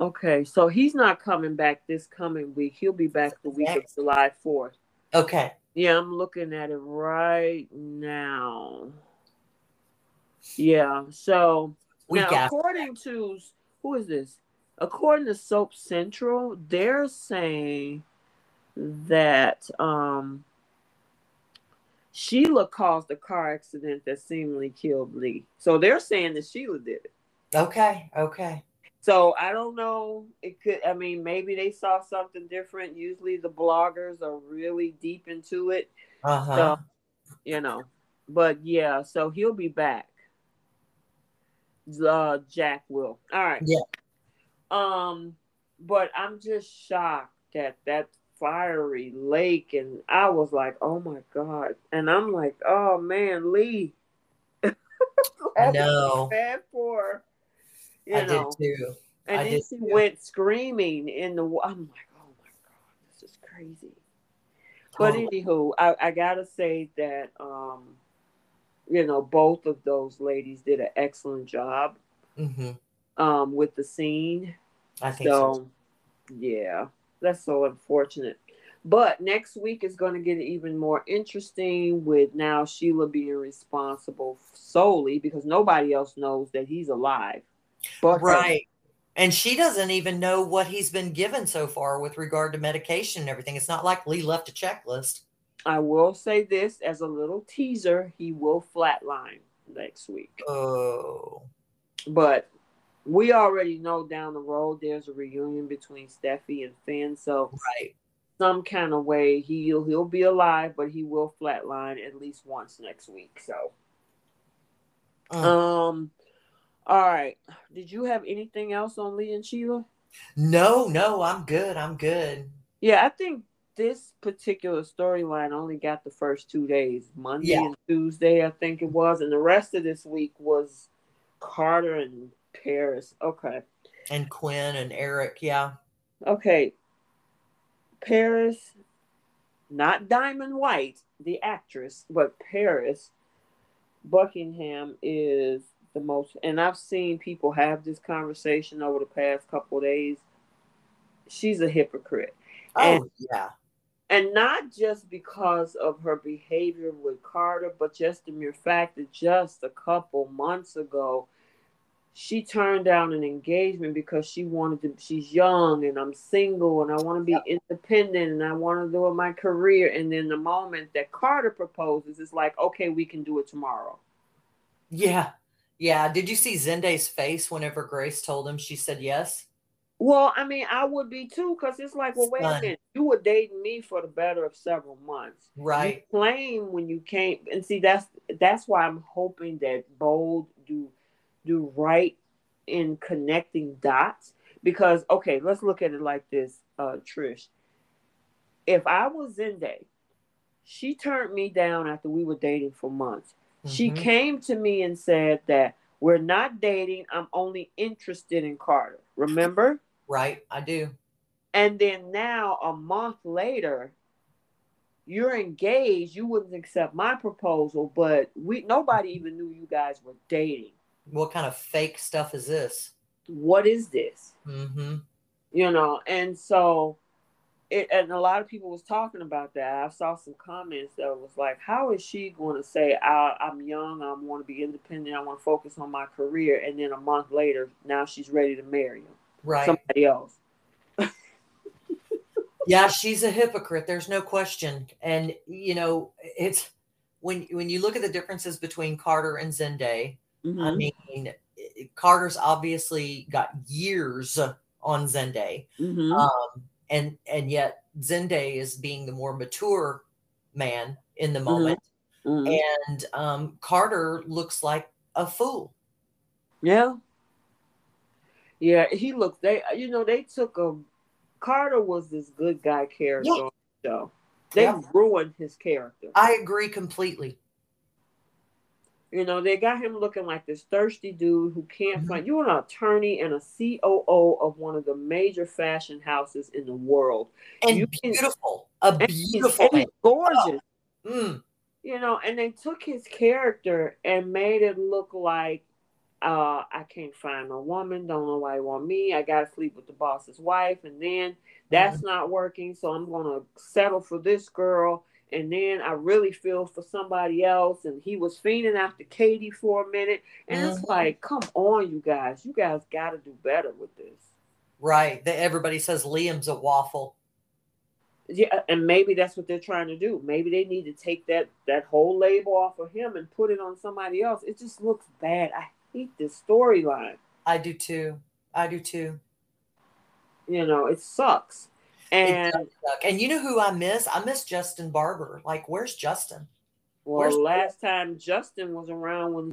Speaker 1: Okay, so he's not coming back this coming week. He'll be back the week of July 4th.
Speaker 2: okay.
Speaker 1: Yeah, I'm looking at it right now. Yeah, so
Speaker 2: Week
Speaker 1: now according to who is this? According to Soap Central, they're saying that um Sheila caused a car accident that seemingly killed Li. So they're saying that Sheila did it.
Speaker 2: Okay. Okay.
Speaker 1: So I don't know. It could. I mean, maybe they saw something different. Usually, the bloggers are really deep into it,
Speaker 2: Uh huh.
Speaker 1: you know. But yeah, so he'll be back. Uh, Jack will. All right.
Speaker 2: Yeah.
Speaker 1: Um, but I'm just shocked that that fiery lake, and I was like, oh my god, and I'm like, oh man, Li.
Speaker 2: I know.
Speaker 1: Bad for. You
Speaker 2: I
Speaker 1: know.
Speaker 2: did too.
Speaker 1: And
Speaker 2: I
Speaker 1: then she
Speaker 2: too.
Speaker 1: went screaming in the. I'm like, oh my god, this is crazy. But
Speaker 2: Totally.
Speaker 1: anywho, I, I gotta say that um, you know, both of those ladies did an excellent job
Speaker 2: hmm
Speaker 1: um with the scene.
Speaker 2: I think so.
Speaker 1: So yeah, that's so unfortunate. But next week is going to get even more interesting with now Sheila being responsible solely because nobody else knows that he's alive. But.
Speaker 2: Right. And she doesn't even know what he's been given so far with regard to medication and everything. It's not like Li left a checklist.
Speaker 1: I will say this as a little teaser: he will flatline next week.
Speaker 2: Oh.
Speaker 1: But we already know down the road there's a reunion between Steffy and Finn, so
Speaker 2: Right.
Speaker 1: some kind of way he'll he'll be alive, but he will flatline at least once next week. So,
Speaker 2: Mm.
Speaker 1: um, all right. Did you have anything else on Li and Sheila?
Speaker 2: No, no, I'm good. I'm good.
Speaker 1: Yeah, I think this particular storyline only got the first two days, Monday
Speaker 2: Yeah.
Speaker 1: and Tuesday, I think it was, and the rest of this week was Carter and Paris. Okay.
Speaker 2: And Quinn and Eric, yeah.
Speaker 1: Okay. Paris, not Diamond White, the actress, but Paris Buckingham is the most. And I've seen people have this conversation over the past couple days. She's a hypocrite.
Speaker 2: Oh
Speaker 1: and,
Speaker 2: yeah.
Speaker 1: And not just because of her behavior with Carter, but just the mere fact that just a couple months ago, she turned down an engagement because she wanted to she's young and i'm single and i want to be yep. independent and i want to do my career and then the moment that carter proposes it's like okay we can do it tomorrow
Speaker 2: yeah yeah did you see zende's face whenever grace told him she said yes
Speaker 1: well i mean i would be too because it's like well wait Son. a minute you were dating me for the better of several months
Speaker 2: right
Speaker 1: you claim when you came and see that's that's why i'm hoping that bold do do right in connecting dots because okay, let's look at it like this, uh, Trish. If I was Zende, she turned me down after we were dating for months. Mm-hmm. She came to me and said that we're not dating. I'm only interested in Carter. Remember?
Speaker 2: Right, I do.
Speaker 1: And then now, a month later, you're engaged. You wouldn't accept my proposal, but we nobody even knew you guys were dating
Speaker 2: what kind of fake stuff is this?
Speaker 1: What is this?
Speaker 2: Mm-hmm.
Speaker 1: You know, and so it, and a lot of people was talking about that. I saw some comments that was like, "How is she going to say I, am young, I want to be independent, I want to focus on my career," and then a month later, now she's ready to marry him,
Speaker 2: right?
Speaker 1: Somebody else.
Speaker 2: yeah, she's a hypocrite. There's no question, and you know, it's when when you look at the differences between Carter and Zende. Mm-hmm. I mean, Carter's obviously got years on Zende.
Speaker 1: mm-hmm.
Speaker 2: um, and and yet Zende is being the more mature man in the mm-hmm. moment,
Speaker 1: mm-hmm.
Speaker 2: and um, Carter looks like a fool.
Speaker 1: Yeah, yeah, he looks. They, you know, they took a Carter was this good guy character yeah. on the show. They yeah. ruined his character.
Speaker 2: I agree completely.
Speaker 1: You know, they got him looking like this thirsty dude who can't mm-hmm. find. You're an attorney and a COO of one of the major fashion houses in the world,
Speaker 2: and you beautiful, can, a beautiful,
Speaker 1: and gorgeous.
Speaker 2: Oh. Mm.
Speaker 1: You know, and they took his character and made it look like uh, I can't find a woman. Don't know why he want me. I gotta sleep with the boss's wife, and then that's mm-hmm. not working. So I'm gonna settle for this girl and then I really feel for somebody else, and he was fiending after Katie for a minute, and mm-hmm. it's like, come on, you guys, you guys got to do better with this.
Speaker 2: Right. That everybody says Liam's a waffle.
Speaker 1: Yeah, and maybe that's what they're trying to do. Maybe they need to take that that whole label off of him and put it on somebody else. It just looks bad. I hate this storyline.
Speaker 2: I do too. I do too.
Speaker 1: You know, it sucks. And
Speaker 2: and you know who I miss? I miss Justin Barber. Like, where's Justin?
Speaker 1: Well, where's last time Justin was around was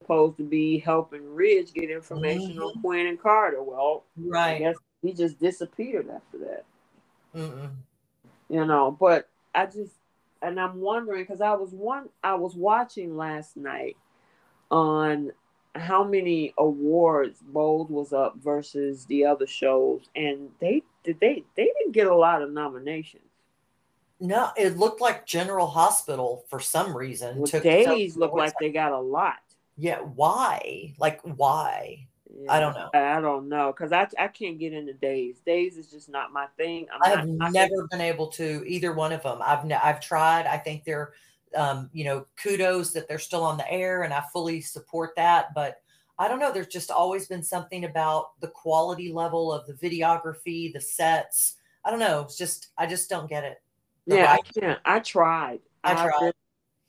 Speaker 1: supposed to be helping Ridge get information mm-hmm. on Quinn and Carter. Well,
Speaker 2: right. I guess
Speaker 1: he just disappeared after that.
Speaker 2: Mm-mm.
Speaker 1: You know, but I just and I'm wondering because I was one I was watching last night on how many awards Bold was up versus the other shows, and they did they they didn't get a lot of nominations.
Speaker 2: No, it looked like General Hospital for some reason.
Speaker 1: Well, Days looked like they got a lot.
Speaker 2: Yeah, why? Like why? Yeah, I don't know.
Speaker 1: I don't know because I I can't get into Days. Days is just not my thing.
Speaker 2: I'm I have not, never been able to either one of them. I've I've tried. I think they're um, you know, kudos that they're still on the air, and I fully support that. But I don't know. There's just always been something about the quality level of the videography, the sets. I don't know. It's just I just don't get it.
Speaker 1: Yeah, I can't. I tried.
Speaker 2: I tried.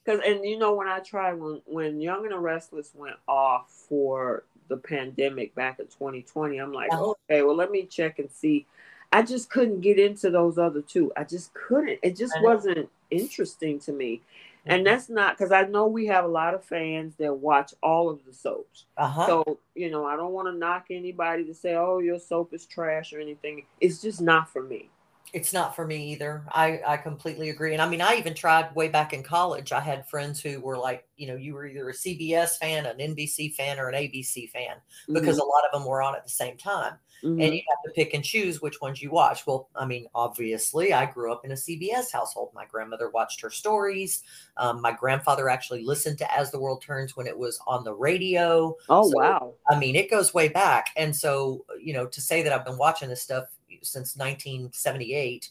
Speaker 1: Because and you know when I tried when when Young and the Restless went off for the pandemic back in 2020, I'm like, uh-huh. okay, well let me check and see. I just couldn't get into those other two. I just couldn't. It just wasn't interesting to me. And mm-hmm. that's not because I know we have a lot of fans that watch all of the soaps.
Speaker 2: Uh-huh.
Speaker 1: So, you know, I don't want to knock anybody to say, oh, your soap is trash or anything. It's just not for me.
Speaker 2: It's not for me either. I I completely agree. And I mean, I even tried way back in college. I had friends who were like, you know, you were either a CBS fan, an NBC fan, or an ABC fan because
Speaker 1: Mhm,
Speaker 2: a lot of them were on at the same time. And
Speaker 1: mhm.
Speaker 2: you have to pick and choose which ones you watch. Well, I mean, obviously, I grew up in a CBS household. My grandmother watched her stories. Um, my grandfather actually listened to As the World Turns when it was on the radio.
Speaker 1: Oh
Speaker 2: So
Speaker 1: wow.
Speaker 2: I mean, it goes way back. And so, you know, to say that I've been watching this stuff since 1978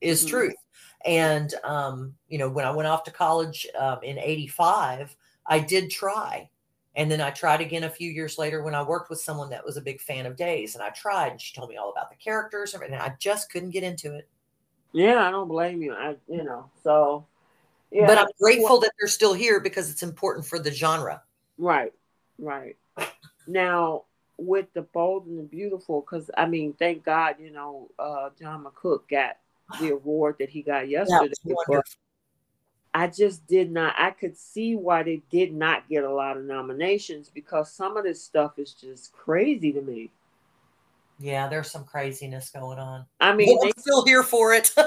Speaker 2: is
Speaker 1: Mhm.
Speaker 2: truth. And, um, you know, when I went off to college um, in 85, I did try. And then I tried again a few years later when I worked with someone that was a big fan of Days. And I tried, and she told me all about the characters, and I just couldn't get into it.
Speaker 1: Yeah, I don't blame you. I you know, so yeah.
Speaker 2: but I'm grateful that they're still here because it's important for the genre.
Speaker 1: Right, right. Now with the bold and the beautiful, because I mean, thank God, you know, uh John McCook got the award that he got yesterday.
Speaker 2: wonderful.
Speaker 1: I just did not. I could see why they did not get a lot of nominations because some of this stuff is just crazy to me.
Speaker 2: Yeah, there's some craziness going on.
Speaker 1: I mean,
Speaker 2: But
Speaker 1: they
Speaker 2: I'm still here for it.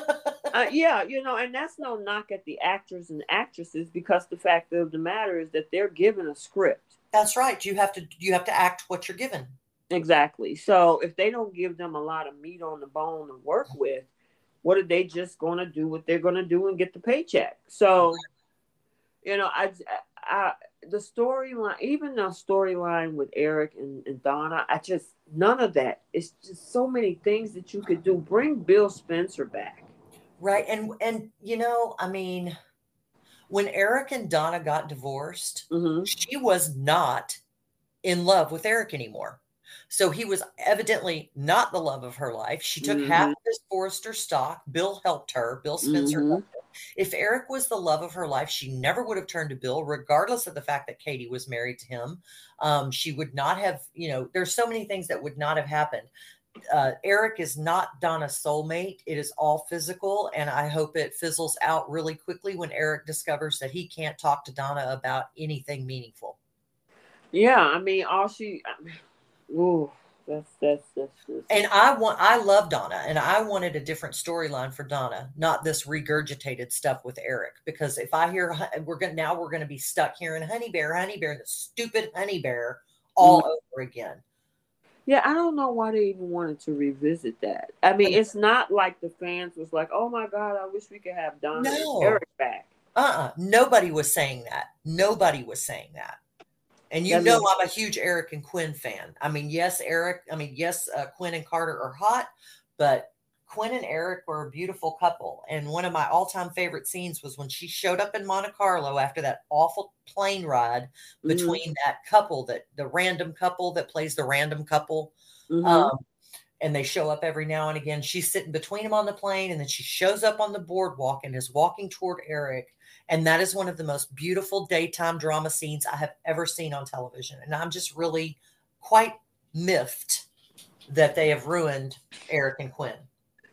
Speaker 1: Uh, yeah, you know, and that's no knock at the actors and actresses because the fact of the matter is that they're given a script.
Speaker 2: That's right. You have to you have to act what you're given.
Speaker 1: Exactly. So if they don't give them a lot of meat on the bone to work with, what are they just going to do what they're going to do and get the paycheck? So, you know, I, I the storyline, even the storyline with Eric and, and Donna, I just none of that. It's just so many things that you could do. Bring Bill Spencer back.
Speaker 2: Right. And and you know, I mean, when Eric and Donna got divorced,
Speaker 1: hmm
Speaker 2: she was not in love with Eric anymore. So he was evidently not the love of her life. She took half
Speaker 1: Mhm.
Speaker 2: of his Forrester stock. Bill helped her. Bill Spencer
Speaker 1: Mhm.
Speaker 2: helped her. If Eric was the love of her life, she never would have turned to Bill, regardless of the fact that Katie was married to him. Um, she would not have, you know, there's so many things that would not have happened. Uh, Eric is not Donna's soulmate. It is all physical. And I hope it fizzles out really quickly when Eric discovers that he can't talk to Donna about anything meaningful.
Speaker 1: Yeah, I mean, all she, I mean, ooh, that's that's that's just.
Speaker 2: And I want, I love Donna, and I wanted a different storyline for Donna, not this regurgitated stuff with Eric. Because if I hear we're gonna now we're gonna be stuck here in Honey Bear, Honey Bear, the stupid Honey Bear, all mm-hmm. over again.
Speaker 1: Yeah, I don't know why they even wanted to revisit that. I mean, it's not like the fans was like, "Oh my god, I wish we could have Donna
Speaker 2: No.
Speaker 1: and Eric back."
Speaker 2: Uh-uh. Nobody was saying that. Nobody was saying that. And you
Speaker 1: That
Speaker 2: know I'm a huge Eric and Quinn fan. I mean, yes, Eric. I mean, yes, uh, Quinn and Carter are hot, but Quinn and Eric were a beautiful couple. And one of my all-time favorite scenes was when she showed up in Monte Carlo after that awful plane ride
Speaker 1: Mhm,
Speaker 2: between that couple, that the random couple that plays the random couple.
Speaker 1: mhm.
Speaker 2: Um, and they show up every now and again. She's sitting between them on the plane, and then she shows up on the boardwalk and is walking toward Eric. And that is one of the most beautiful daytime drama scenes I have ever seen on television. And I'm just really quite miffed that they have ruined Eric and Quinn.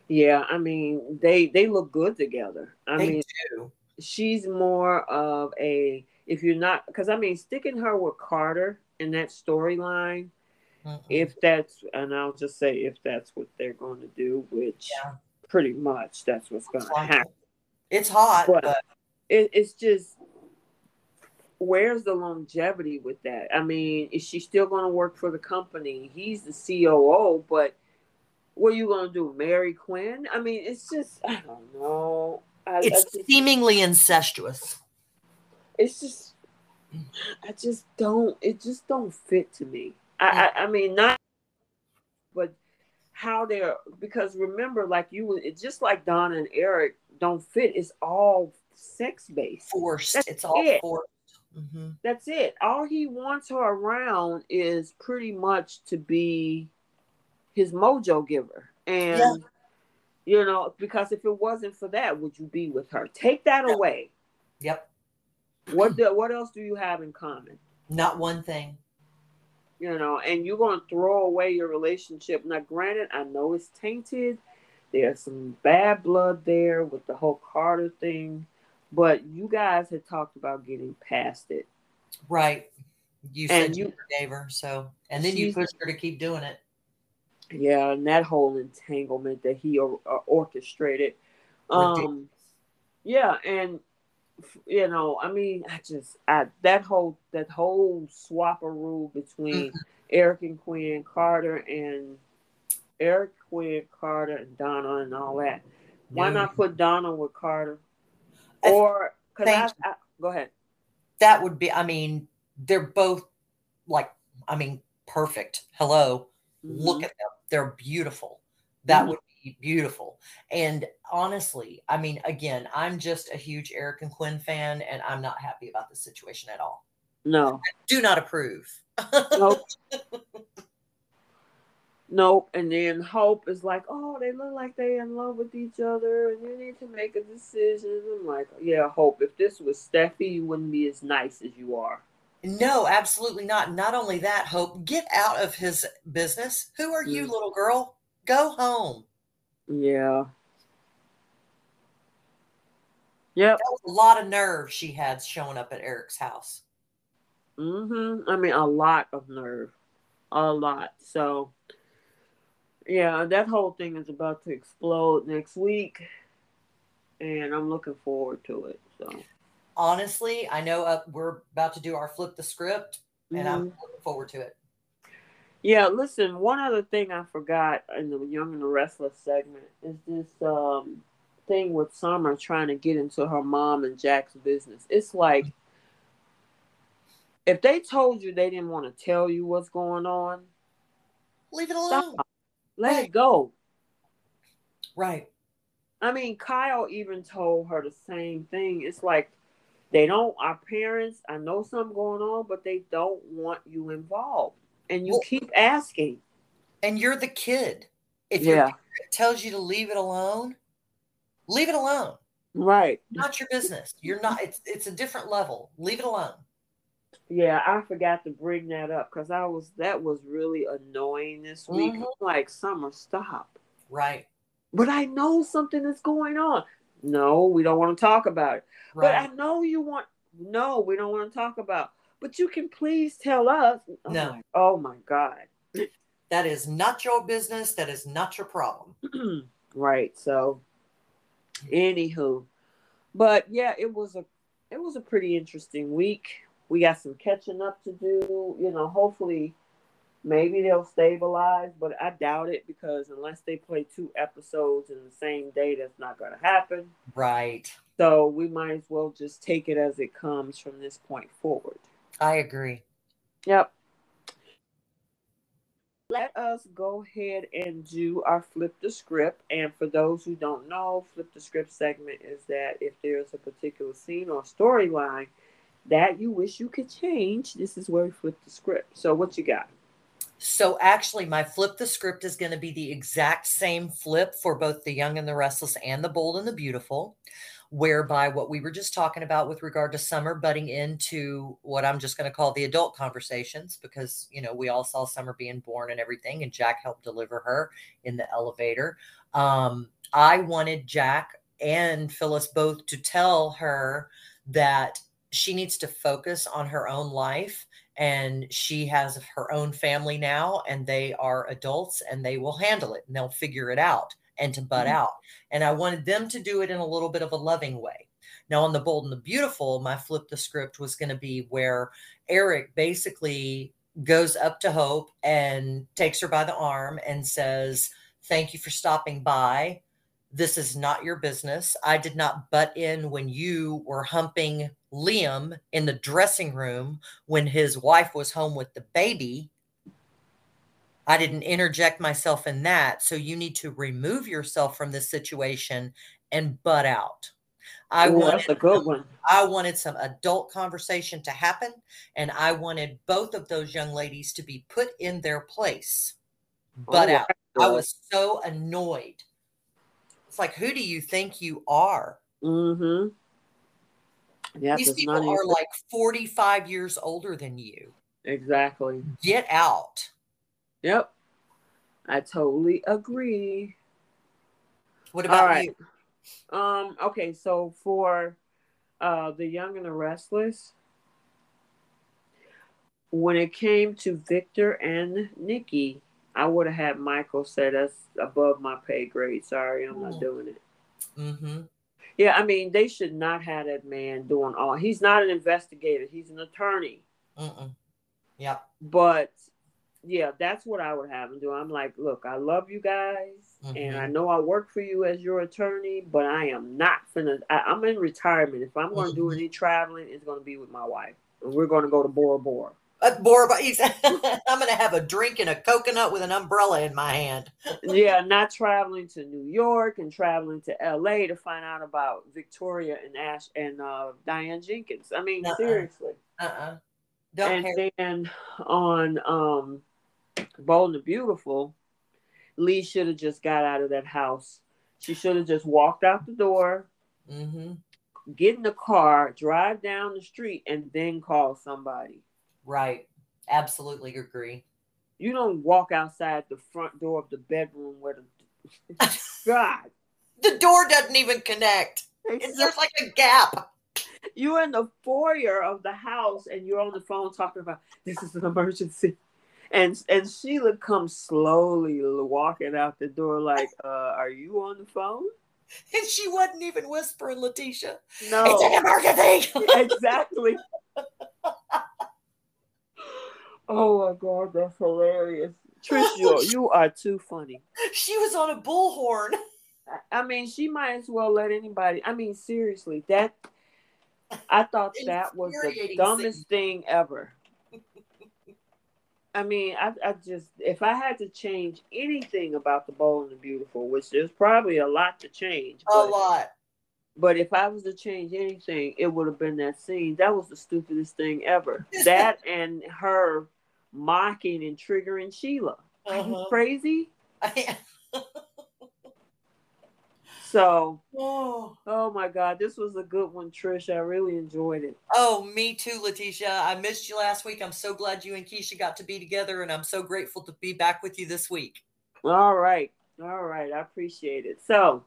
Speaker 1: yeah, I mean, they they look good together. I
Speaker 2: they
Speaker 1: mean,
Speaker 2: do.
Speaker 1: she's more of a if you're not because I mean, sticking her with Carter in that storyline, if that's and I'll just say if that's what they're going to do, which
Speaker 2: Yeah.
Speaker 1: pretty much that's what's going to happen.
Speaker 2: it's hot,
Speaker 1: But-
Speaker 2: but
Speaker 1: it, it's just where's the longevity with that? I mean, is she still going to work for the company? He's the COO, but what are you going to do? Marry Quinn? I mean, it's just I don't know. I, I
Speaker 2: it's
Speaker 1: just,
Speaker 2: seemingly incestuous.
Speaker 1: it's just I just don't. It just don't fit to me. I I, I mean not, but how they're because remember like you it's just like Donna and Eric don't fit. It's all sex based.
Speaker 2: Forced.
Speaker 1: That's
Speaker 2: it's all
Speaker 1: it.
Speaker 2: forced. Mhm.
Speaker 1: That's it. All he wants her around is pretty much to be his mojo giver. And
Speaker 2: Yeah.
Speaker 1: you know, because if it wasn't for that, would you be with her? Take that away.
Speaker 2: Yep.
Speaker 1: What the, what else do you have in common?
Speaker 2: Not one thing.
Speaker 1: You know, and you're gonna throw away your relationship. Now, granted, I know it's tainted. There's some bad blood there with the whole Carter thing, but you guys had talked about getting past it.
Speaker 2: Right. You
Speaker 1: And
Speaker 2: said you
Speaker 1: you-
Speaker 2: gave her so, and then you pushed her to keep doing it.
Speaker 1: Yeah, and that whole entanglement that he or, or orchestrated. Um, yeah, and you know, I mean, I just I that whole that whole swapper rule between mm-hmm. Eric and Quinn Carter and Eric Quinn Carter and Donna and all that. Why not put Donna with Carter? Or could I, I go ahead?
Speaker 2: That would be. I mean, they're both like. I mean, perfect. Hello, mm-hmm. look at them. They're beautiful. That mm-hmm. would be beautiful. And honestly, I mean, again, I'm just a huge Eric and Quinn fan, and I'm not happy about the situation at all.
Speaker 1: No, I
Speaker 2: do not approve.
Speaker 1: Nope. nope. And then Hope is like, oh, they look like they in love with each other, and you need to make a decision. I'm like, yeah, Hope. If this was Steffy, you wouldn't be as nice as you are.
Speaker 2: No, absolutely not. Not only that, Hope, get out of his business. Who are you, mm. little girl? Go home.
Speaker 1: Yeah. Yep.
Speaker 2: That was a lot of nerve she had showing up at Eric's house.
Speaker 1: Mm-hmm. I mean, a lot of nerve. A lot. So, yeah, that whole thing is about to explode next week. And I'm looking forward to it. So,
Speaker 2: honestly, I know uh, we're about to do our flip the script, and mm-hmm. I'm looking forward to it.
Speaker 1: Yeah, listen, one other thing I forgot in the Young and the Restless segment is this um, thing with Summer trying to get into her mom and Jack's business. It's like if they told you they didn't want to tell you what's going on,
Speaker 2: leave it alone.
Speaker 1: Stop. Let right. it go.
Speaker 2: Right.
Speaker 1: I mean, Kyle even told her the same thing. It's like they don't, our parents, I know something going on, but they don't want you involved. And you well, keep asking.
Speaker 2: And you're the kid. If yeah. your parent tells you to leave it alone, leave it alone.
Speaker 1: Right.
Speaker 2: Not your business. You're not, it's, it's a different level. Leave it alone.
Speaker 1: Yeah, I forgot to bring that up because I was that was really annoying this week. Mm-hmm. Like, summer, stop.
Speaker 2: Right.
Speaker 1: But I know something is going on. No, we don't want to talk about it. Right. But I know you want. No, we don't want to talk about. But you can please tell us.
Speaker 2: Oh no.
Speaker 1: My, oh my God.
Speaker 2: That is not your business. That is not your problem.
Speaker 1: right. So, anywho, but yeah, it was a it was a pretty interesting week we got some catching up to do. You know, hopefully, maybe they'll stabilize, but I doubt it because unless they play two episodes in the same day, that's not going to happen.
Speaker 2: Right.
Speaker 1: So we might as well just take it as it comes from this point forward.
Speaker 2: I agree.
Speaker 1: Yep. Let us go ahead and do our flip the script. And for those who don't know, flip the script segment is that if there's a particular scene or storyline that you wish you could change, this is where we flip the script. So, what you got?
Speaker 2: So, actually, my flip the script is going to be the exact same flip for both the young and the restless and the bold and the beautiful, whereby what we were just talking about with regard to summer butting into what I'm just going to call the adult conversations, because, you know, we all saw summer being born and everything, and Jack helped deliver her in the elevator. Um, I wanted Jack and Phyllis both to tell her that she needs to focus on her own life and she has her own family now and they are adults and they will handle it and they'll figure it out and to butt mm-hmm. out. And i wanted them to do it in a little bit of a loving way. Now on the bold and the beautiful my flip the script was going to be where eric basically goes up to hope and takes her by the arm and says thank you for stopping by this is not your business. I did not butt in when you were humping Liam in the dressing room when his wife was home with the baby. I didn't interject myself in that. So you need to remove yourself from this situation and butt out. I
Speaker 1: Ooh, wanted, that's a good one.
Speaker 2: I wanted some adult conversation to happen, and I wanted both of those young ladies to be put in their place. But oh, out. I was so annoyed it's like, who do you think you are?
Speaker 1: Mm-hmm.
Speaker 2: Yeah, These people are like 45 years older than you.
Speaker 1: Exactly.
Speaker 2: Get out.
Speaker 1: Yep. I totally agree.
Speaker 2: What about you?
Speaker 1: Um, okay, so for uh the young and the restless, when it came to Victor and Nikki, I would have had Michael say that's above my pay grade. Sorry, I'm not
Speaker 2: Mm.
Speaker 1: doing it.
Speaker 2: Mm-hmm.
Speaker 1: Yeah, I mean, they should not have that man doing all. He's not an investigator. He's an attorney.
Speaker 2: Mm-mm. Yep.
Speaker 1: But yeah, that's what I would have him do. I'm like, look, I love you guys, and I know I work for you as your attorney, but I am not finna. I, I'm in retirement. If I'm going to do
Speaker 2: Mhm.
Speaker 1: any traveling, it's going to be with my wife, and we're going to go to Bora Bora.
Speaker 2: Uh, I'm going to have a drink and a coconut with an umbrella in my hand.
Speaker 1: yeah, not traveling to New York and traveling to LA to find out about Victoria and Ash and uh, Diane Jenkins. I mean,
Speaker 2: Uh-uh.
Speaker 1: seriously.
Speaker 2: Uh-uh. Don't
Speaker 1: and
Speaker 2: care.
Speaker 1: then on um Bold and the Beautiful, Li should have just got out of that house. She should have just walked out the door,
Speaker 2: Mm-hmm.
Speaker 1: get in the car, drive down the street, and then call somebody.
Speaker 2: Right. Absolutely agree.
Speaker 1: You don't walk outside the front door of the bedroom where the God.
Speaker 2: The door doesn't even connect. It's, there's like a gap.
Speaker 1: You're in the foyer of the house and you're on the phone talking about this is an emergency. And and Sheila comes slowly walking out the door like, uh, are you on the phone?
Speaker 2: And she wasn't even whispering, Letitia.
Speaker 1: No.
Speaker 2: It's an emergency.
Speaker 1: exactly. Oh my god, that's hilarious. Trish, you, are too funny.
Speaker 2: she was on a bullhorn.
Speaker 1: I- mean, she might as well let anybody. I mean, seriously, that I thought that was the dumbest thing ever. I mean, I, I just if I had to change anything about the Bold and the Beautiful, which there's probably a lot to change,
Speaker 2: A lot.
Speaker 1: but if I was to change anything, it would have been that scene. That was the stupidest thing ever. that and her mocking and triggering Sheila. Are you
Speaker 2: Uh-huh.
Speaker 1: crazy? So
Speaker 2: oh.
Speaker 1: Oh my God, this was a good one, Trish. I really enjoyed it.
Speaker 2: oh, me too, Letitia. I missed you last week. I'm so glad you and Keisha got to be together, and I'm so grateful to be back with you this week.
Speaker 1: All right. All right. I appreciate it. So,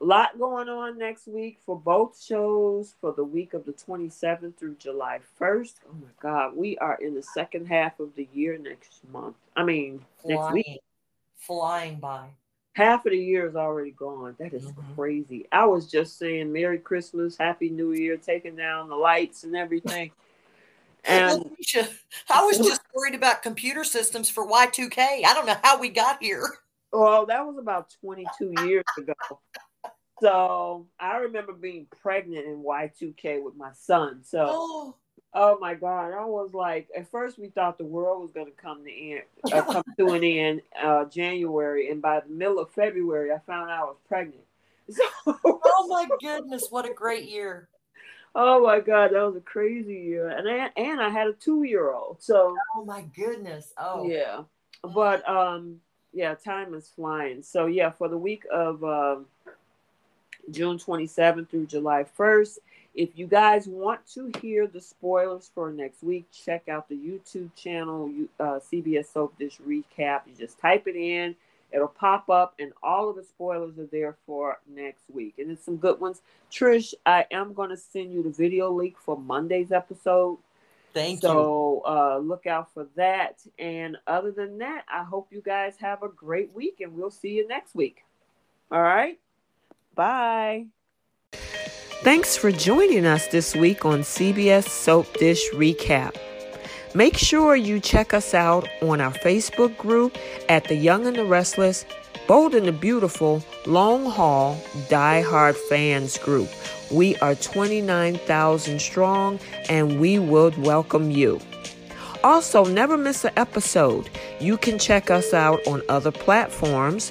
Speaker 1: a lot going on next week for both shows for the week of the 27th through July 1st. Oh my God, we are in the second half of the year next month. I mean, next week.
Speaker 2: flying by.
Speaker 1: Half of the year is already gone. That is
Speaker 2: Mhm.
Speaker 1: crazy. I was just saying Merry Christmas, Happy New Year, taking down the lights and everything. And
Speaker 2: Letitia, I was just worried about computer systems for Y2K. I don't know how we got here.
Speaker 1: Well, that was about 22 years ago. So I remember being pregnant in Y2K with my son. So,
Speaker 2: Oh,
Speaker 1: oh my God, I was like, at first we thought the world was going to come to end, uh, come to an end, uh, January, and by the middle of February, I found out I was pregnant. So,
Speaker 2: oh my goodness, what a great year.
Speaker 1: oh my God, that was a crazy year, and I, and I had a two year old. So
Speaker 2: Oh my goodness. Oh,
Speaker 1: yeah but um yeah time is flying so yeah for the week of um june 27th through july 1st if you guys want to hear the spoilers for next week check out the youtube channel you- uh, cbs soap dish recap you just type it in it'll pop up and all of the spoilers are there for next week and it's some good ones trish i am going to send you the video link for monday's episode
Speaker 2: thank you.
Speaker 1: so uh, look out for that. And other than that, I hope you guys have a great week and we'll see you next week. All right. Bye. Thanks for joining us this week on CBS Soap Dish Recap. Make sure you check us out on our Facebook group at The Young and the Restless, Bold and the Beautiful, Long Haul, Die Hard Fans Group. We are 29,000 strong and we would welcome you. Also, never miss an episode. You can check us out on other platforms,